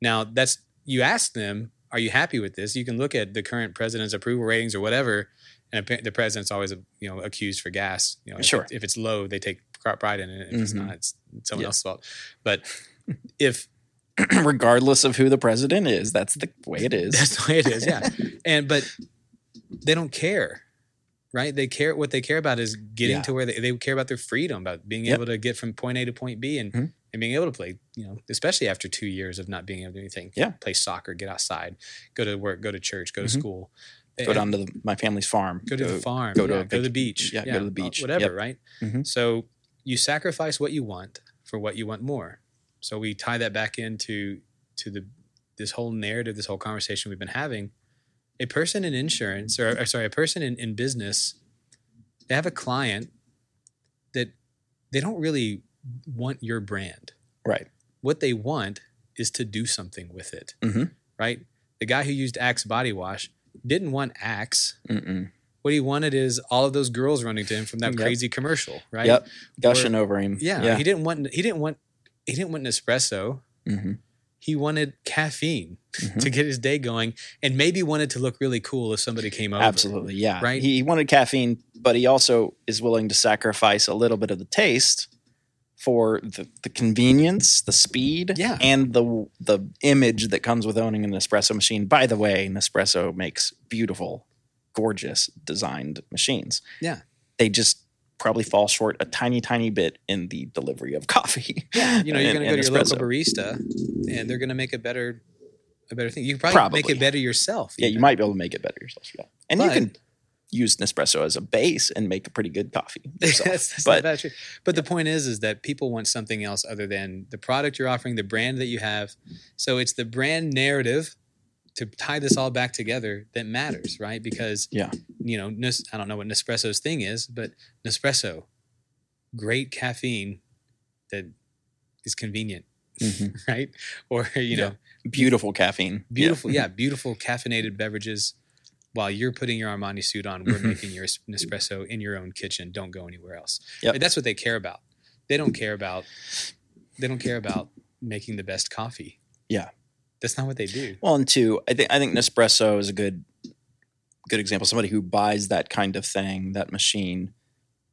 Now, that's you ask them, are you happy with this? You can look at the current president's approval ratings or whatever, and the president's always you know accused for gas. You know, Sure. it- if it's low, they take pride in it. If it's Mhm. not, it's someone Yeah. else's fault. But if Regardless of who the president is, that's the way it is. that's the way it is, yeah. And but they don't care, right? They care. What they care about is getting Yeah. to where they, they care about their freedom, about being Yep. able to get from point A to point B, and Mhm. and being able to play. You know, especially after two years of not being able to do anything. Yeah. play soccer, get outside, go to work, go to church, go to Mhm. school, go down to the, my family's farm. go to the farm, go to yeah, a go to the beach, yeah, go to the uh, beach. whatever, Yep. right? Mhm. So you sacrifice what you want for what you want more. So we tie that back into to the this whole narrative, this whole conversation we've been having. A person in insurance, or, or sorry, a person in, in business, they have a client that they don't really want your brand. Right. What they want is to do something with it, Mhm. right? The guy who used Axe body wash didn't want Axe. Mm-mm. What he wanted is all of those girls running to him from that Yep. crazy commercial, right? Yep. Gushing over him. Yeah, Yeah. he didn't want he didn't want he didn't want an espresso. hmm He wanted caffeine Mhm. to get his day going, and maybe wanted to look really cool if somebody came over. Absolutely. Yeah. Right? He, he wanted caffeine, but he also is willing to sacrifice a little bit of the taste for the, the convenience, the speed, Yeah. and the the image that comes with owning an espresso machine. By the way, Nespresso makes beautiful, gorgeous designed machines. Yeah. They just probably fall short a tiny, tiny bit in the delivery of coffee. Yeah, you know, you're going to go to your local barista, and they're going to make a better a better thing. You can probably, make it better yourself. Yeah, you might be able to make it better yourself. Yeah. And you can use Nespresso as a base and make a pretty good coffee. that's, that's But- not bad, true. But the point is, is that people want something else other than the product you're offering, the brand that you have. So it's the brand narrative to tie this all back together that matters, right? Because Yeah. you know, I don't know what Nespresso's thing is, but Nespresso, great caffeine that is convenient, Mhm. right? Or you Yeah. know, Beautiful caffeine. Beautiful, yeah. beautiful caffeinated beverages. While you're putting your Armani suit on, we're Mhm. making your Nespresso in your own kitchen. Don't go anywhere else. Yep. And that's what they care about. They don't care about. They don't care about making the best coffee. Yeah. That's not what they do. Well, and two, I think I think Nespresso is a good good example. Somebody who buys that kind of thing, that machine,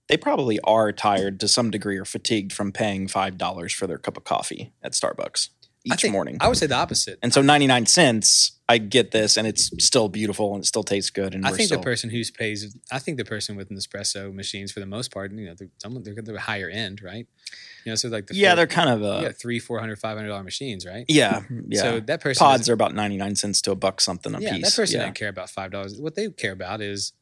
they probably are tired to some degree or fatigued from paying five dollars for their cup of coffee at Starbucks each think- morning. I would say the opposite. and so ninety nine cents, I get this, and it's still beautiful and it still tastes good. And I think still, the person who's pays. I think the person with Nespresso machines, for the most part, you know, they're, some they're, they're higher end, right? You know, so like the yeah, four- they're kind of uh, yeah three, four hundred, five hundred dollar machines, right? yeah, yeah. So that person Pods are about ninety nine cents to a buck something a yeah, piece. that person yeah. doesn't care about five dollars. What they care about is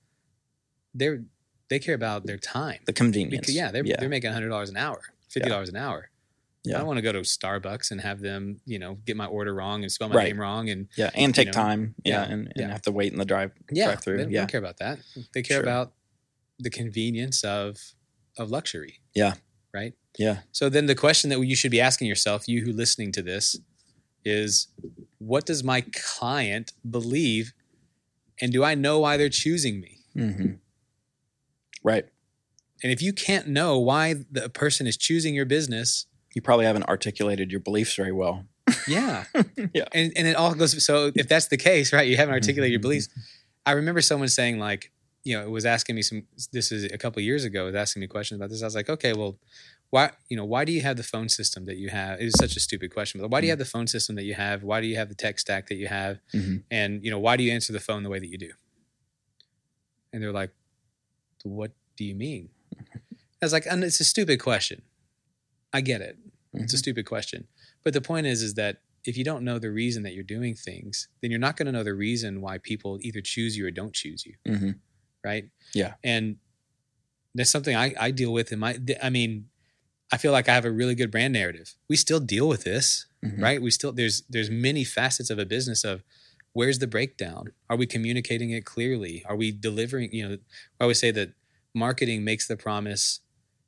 they're they care about their time. the convenience. Because, yeah, they're yeah, they're making hundred dollars an hour, fifty dollars an hour. Yeah. I don't want to go to Starbucks and have them, you know, get my order wrong and spell my Right. name wrong, and yeah, and take know, time. Yeah, yeah, and, and yeah. have to wait in the drive yeah, drive they through. don't, they Yeah, don't care about that. They care Sure. about the convenience of of luxury. Yeah. Right. yeah, So then the question that you should be asking yourself, you who listening to this, is what does my client believe, and do I know why they're choosing me? hmm right. And if you can't know why the person is choosing your business, You probably haven't articulated your beliefs very well. yeah, Yeah. and and it all goes. So if that's the case, right, you haven't articulated your Mhm. beliefs. I remember someone saying like, you know, it was asking me some. This is a couple of years ago. Was asking me questions about this. I was like, okay, well, why, you know, why do you have the phone system that you have? It was such a stupid question, but why do you have the phone system that you have? Why do you have the tech stack that you have? Mhm. And you know, why do you answer the phone the way that you do? And they're like, what do you mean? I was like, and it's a stupid question. I get it. It's a stupid question. But the point is, is that if you don't know the reason that you're doing things, then you're not going to know the reason why people either choose you or don't choose you, Mhm. right? Yeah. And that's something I, I deal with in my. I mean, I feel like I have a really good brand narrative. We still deal with this, Mhm. right? We still there's there's many facets of a business of where's the breakdown? Are we communicating it clearly? Are we delivering? You know, I always say that marketing makes the promise,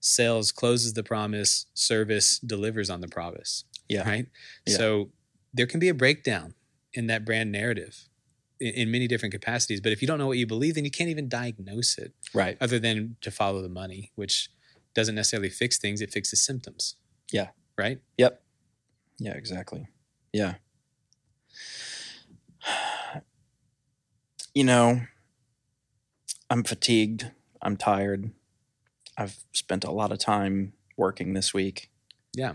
sales closes the promise, service delivers on the promise. Yeah. Right. Yeah. So there can be a breakdown in that brand narrative in, in many different capacities. But if you don't know what you believe, then you can't even diagnose it Right. other than to follow the money, which doesn't necessarily fix things, it fixes symptoms. Yeah. Right? Yep. Yeah, exactly. Yeah. You know, I'm fatigued. I'm tired. I've spent a lot of time working this week. Yeah.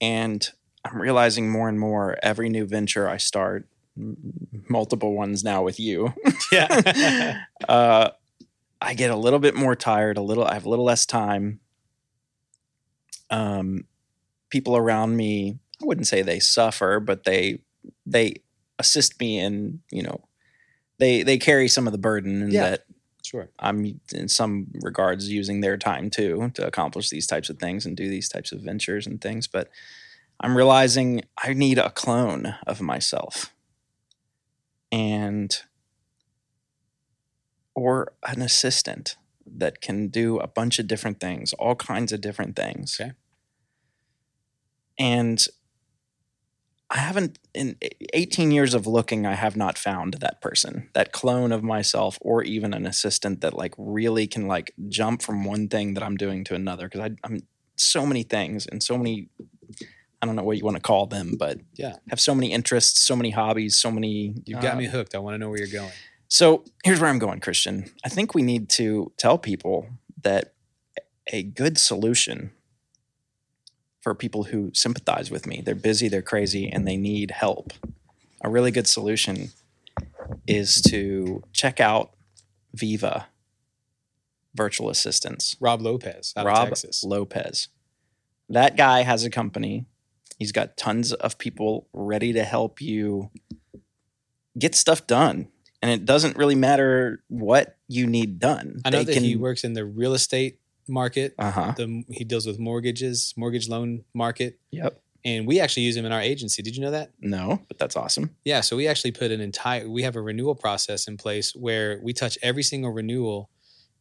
And I'm realizing more and more every new venture I start, m- multiple ones now with you, Yeah. uh, I get a little bit more tired, a little, I have a little less time. Um, people around me, I wouldn't say they suffer, but they, they assist me in, you know, they, they carry some of the burden and Yeah. that sure. I'm in some regards using their time too to accomplish these types of things and do these types of ventures and things. But I'm realizing I need a clone of myself and or an assistant that can do a bunch of different things, all kinds of different things. Okay. And I haven't in 18 years of looking, I have not found that person, that clone of myself, or even an assistant that like really can like jump from one thing that I'm doing to another. Because I'm so many things and so many, I don't know what you want to call them, but Yeah. have so many interests, so many hobbies, so many. You've got uh, me hooked. I want to know where you're going. so here's where I'm going, Christian. I think we need to tell people that a good solution for people who sympathize with me, they're busy, they're crazy, and they need help. A really good solution is to check out Viva virtual assistants. Rob Lopez out Rob of Texas. Lopez. That guy has a company. He's got tons of people ready to help you get stuff done. And it doesn't really matter what you need done. I know They that he works in the real estate market. Uh huh. The, he deals with mortgages, mortgage loan market. Yep. and we actually use him in our agency. Did you know that? No, but that's awesome. Yeah, so we actually put an entire we have a renewal process in place where we touch every single renewal,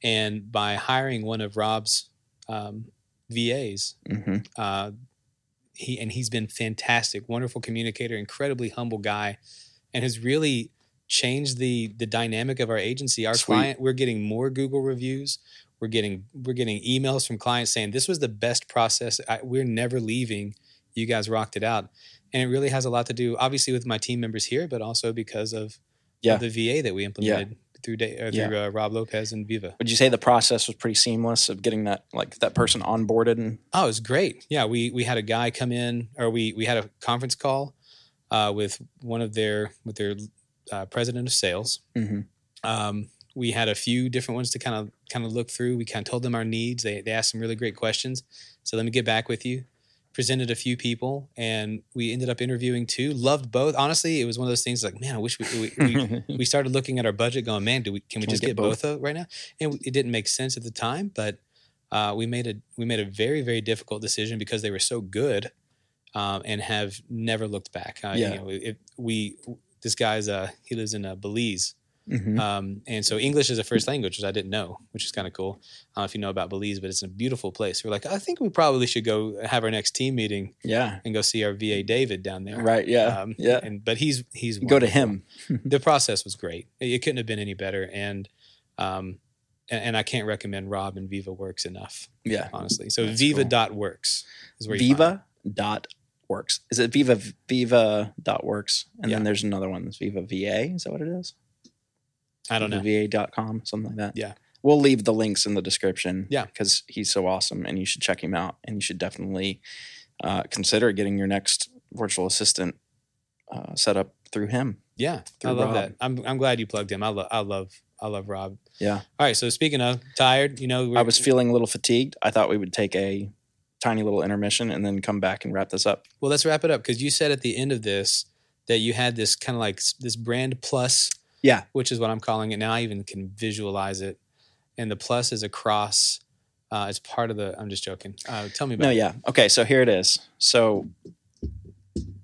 and by hiring one of Rob's um, VAs, hmm uh, he and he's been fantastic, wonderful communicator, incredibly humble guy, and has really changed the the dynamic of our agency. Our Sweet. client, we're getting more Google reviews. We're getting we're getting emails from clients saying this was the best process. I, we're never leaving. You guys rocked it out, and it really has a lot to do, obviously, with my team members here, but also because of, Yeah. the VA that we implemented through Da- uh, through uh, Rob Lopez and Viva. Would you say the process was pretty seamless of getting that like that person onboarded and Oh, it was great. Yeah, we we had a guy come in, or we we had a conference call uh, with one of their with their uh, president of sales. Mhm. Um, we had a few different ones to kind of kind of looked through. We kind of told them our needs. They they asked some really great questions. So let me get back with you. Presented a few people, and we ended up interviewing two. Loved both. Honestly, it was one of those things like, man, I wish we we, we we started looking at our budget, going, man, do we can we Can we just get get, both? of right now? And it didn't make sense at the time, but uh, we made a we made a very very difficult decision because they were so good, um, and have never looked back. Uh, Yeah. you know, if we this guy's uh he lives in uh, Belize, Mhm. um, and so English is a first language, which I didn't know, which is kind of cool. I don't know if you know about Belize, but it's a beautiful place. We're like, I think we probably should go have our next team meeting yeah, and go see our VA David down there. right, yeah, Um, yeah. And but he's he's Go to him. the process was great. It, couldn't have been any better, and um, and, and I can't recommend Rob and Viva Works enough, Yeah, honestly. So That's Viva cool. dot Works is where Viva dot works. Is it Viva Viva dot works? And then there's another one. It's Viva VA. Is that what it is? I don't know. VA.com, something like that. Yeah. We'll leave the links in the description. Yeah. Because he's so awesome and you should check him out. And you should definitely uh, consider getting your next virtual assistant uh, set up through him. Yeah, I love Rob. that. I'm I'm glad you plugged him. I love I love I love Rob. Yeah. All right. So speaking of tired, you know, I was feeling a little fatigued. I thought we would take a tiny little intermission and then come back and wrap this up. well. Let's wrap it up because you said at the end of this that you had this kind of like this brand plus. Yeah. Which is what I'm calling it now. I even can visualize it, and the plus is a cross. Uh, it's part of the. I'm just joking. Uh, tell me about. No, it. yeah. Okay, so here it is. So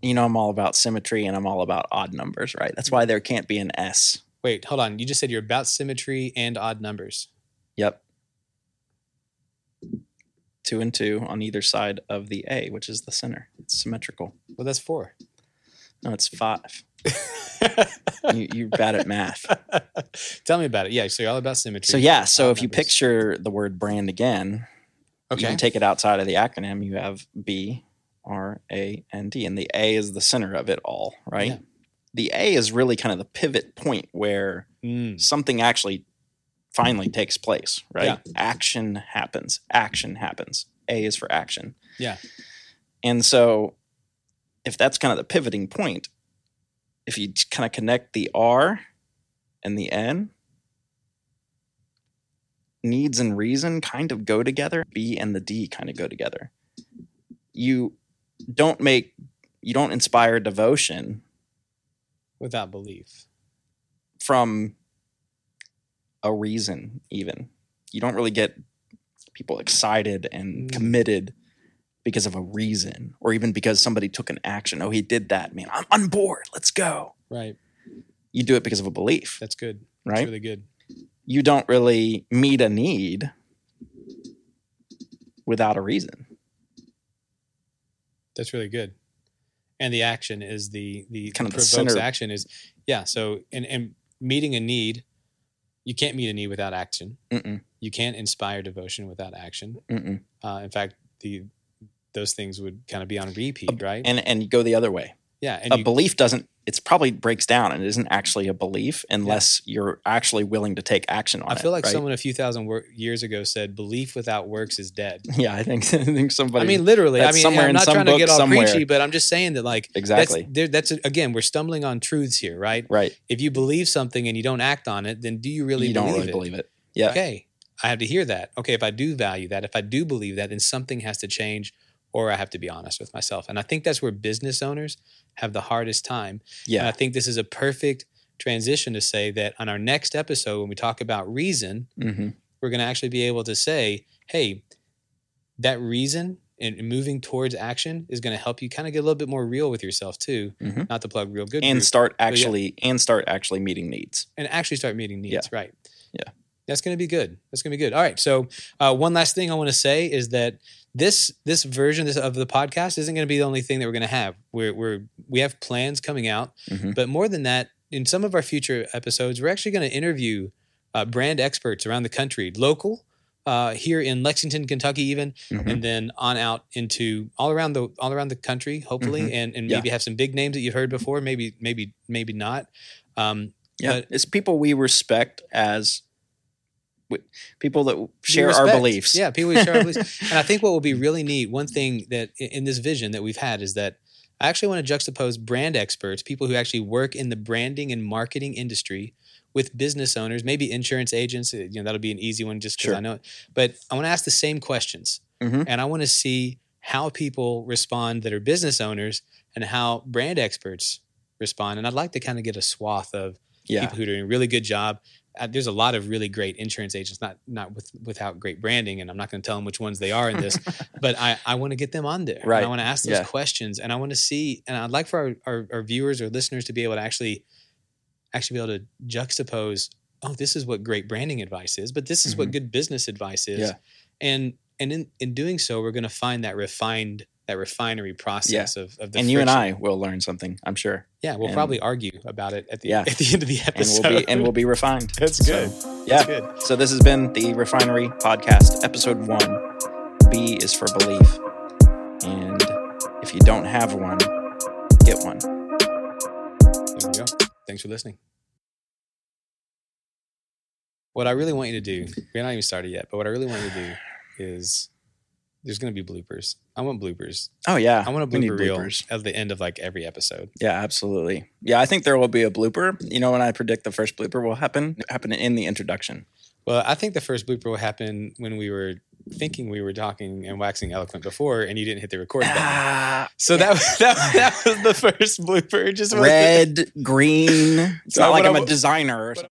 you know I'm all about symmetry and I'm all about odd numbers, right? That's why there can't be an S. Wait, hold on. You just said you're about symmetry and odd numbers. Yep. Two and two on either side of the A, which is the center. It's symmetrical. Well, that's four. No, it's five. You, you're bad at math. Tell me about it. Yeah, so you're all about symmetry. So yeah, so if you picture the word brand again, you okay, can take it outside of the acronym. You have B, R, A, and D, and the A is the center of it all, right? Yeah. The A is really kind of the pivot point where Mm, something actually finally takes place, right? Yeah. Action happens. Action happens. A is for action. Yeah. And so if that's kind of the pivoting point, if you kind of connect the R and the N, needs and reason kind of go together. B and the D kind of go together. You don't make you don't inspire devotion without belief. from a reason even you don't really get people excited and Mm. committed because of a reason or even because somebody took an action oh he did that man i'm on board let's go Right. you do it because of a belief That's good. right That's really good. you don't really meet a need without a reason That's really good. And the action is the the Kind of the provokes center- action is yeah. So and and meeting a need, you can't meet a need without action. Mm-mm, You can't inspire devotion without action. Uh, in fact, the those things would kind of be on repeat, right? and and go the other way yeah, and a you, belief doesn't it's probably breaks down and it isn't actually a belief unless you're actually willing to take action on it. I it feel like right? someone a few thousand wor- years ago said, "Belief without works is dead." yeah i think i think somebody I mean, literally. I mean, somewhere I'm not trying to get all somewhere. preachy, but I'm just saying that, like, exactly That's, there, that's again, we're stumbling on truths here, right? right If you believe something and you don't act on it, then do you really you believe don't really it? believe it yeah Okay, I have to hear that. Okay, if I do value that, if I do believe that, then something has to change, or I have to be honest with myself. And I think that's where business owners have the hardest time. And I think this is a perfect transition to say that on our next episode, when we talk about reason, hmm we're going to actually be able to say, hey, that reason and moving towards action is going to help you kind of get a little bit more real with yourself too. Mhm. Not to plug real good and Group, start yeah. actually and start actually meeting needs. and actually start meeting needs. Yeah. Right. Yeah. That's going to be good. That's going to be good. All right. So uh, one last thing I want to say is that this this version of the podcast isn't going to be the only thing that we're going to have. We're we're we have plans coming out, Mhm. but more than that, in some of our future episodes, we're actually going to interview uh, brand experts around the country, local. Uh, here in Lexington, Kentucky, even, Mhm. and then on out into all around the all around the country, hopefully, Mhm. and and Yeah. maybe have some big names that you've heard before, maybe maybe maybe not. Um, Yeah, But- it's people we respect as people that share our beliefs. Yeah, people who share our beliefs. And I think what will be really neat, one thing that in this vision that we've had is that I actually want to juxtapose brand experts, people who actually work in the branding and marketing industry, with business owners, maybe insurance agents. uh, You know, that'll be an easy one just because Sure. I know it. But I want to ask the same questions, Mhm. and I want to see how people respond that are business owners and how brand experts respond. And I'd like to kind of get a swath of Yeah, people who are doing a really good job. Uh, there's a lot of really great insurance agents, not not with without great branding, and I'm not going to tell them which ones they are in this, but I, I want to get them on there. And Right. I want to ask those Yeah. questions, and I want to see, and I'd like for our, our, our viewers or listeners to be able to actually actually be able to juxtapose. Oh, this is what great branding advice is, but this is what good business advice is, Mm-hmm. Yeah. and and in in doing so, we're going to find that refined that refinery process of, of the and you and. I will learn something. I'm sure, yeah, we'll and- probably argue about it at the Yeah. at the end of the and episode. we'll be and we'll be refined. That's So, good. yeah. That's good. So this has been the Refinery Podcast, episode one. B is for belief, and if you don't have one, get one. There we go. Thanks for listening. What I really want you to do, we're not even started yet, but what I really want you to do is there's going to be bloopers. I want bloopers. Oh yeah, I want a we need blooper reel bloopers. at the end of like every episode. Yeah, absolutely. Yeah, I think there will be a blooper. You know, when I predict the first blooper will happen, happen in the introduction. Well, I think the first blooper will happen when we were thinking we were talking and waxing eloquent before, and you didn't hit the record button. Ah, So that was that, that was the first blooper. Just red, green. It's So not like I'm I a designer or something.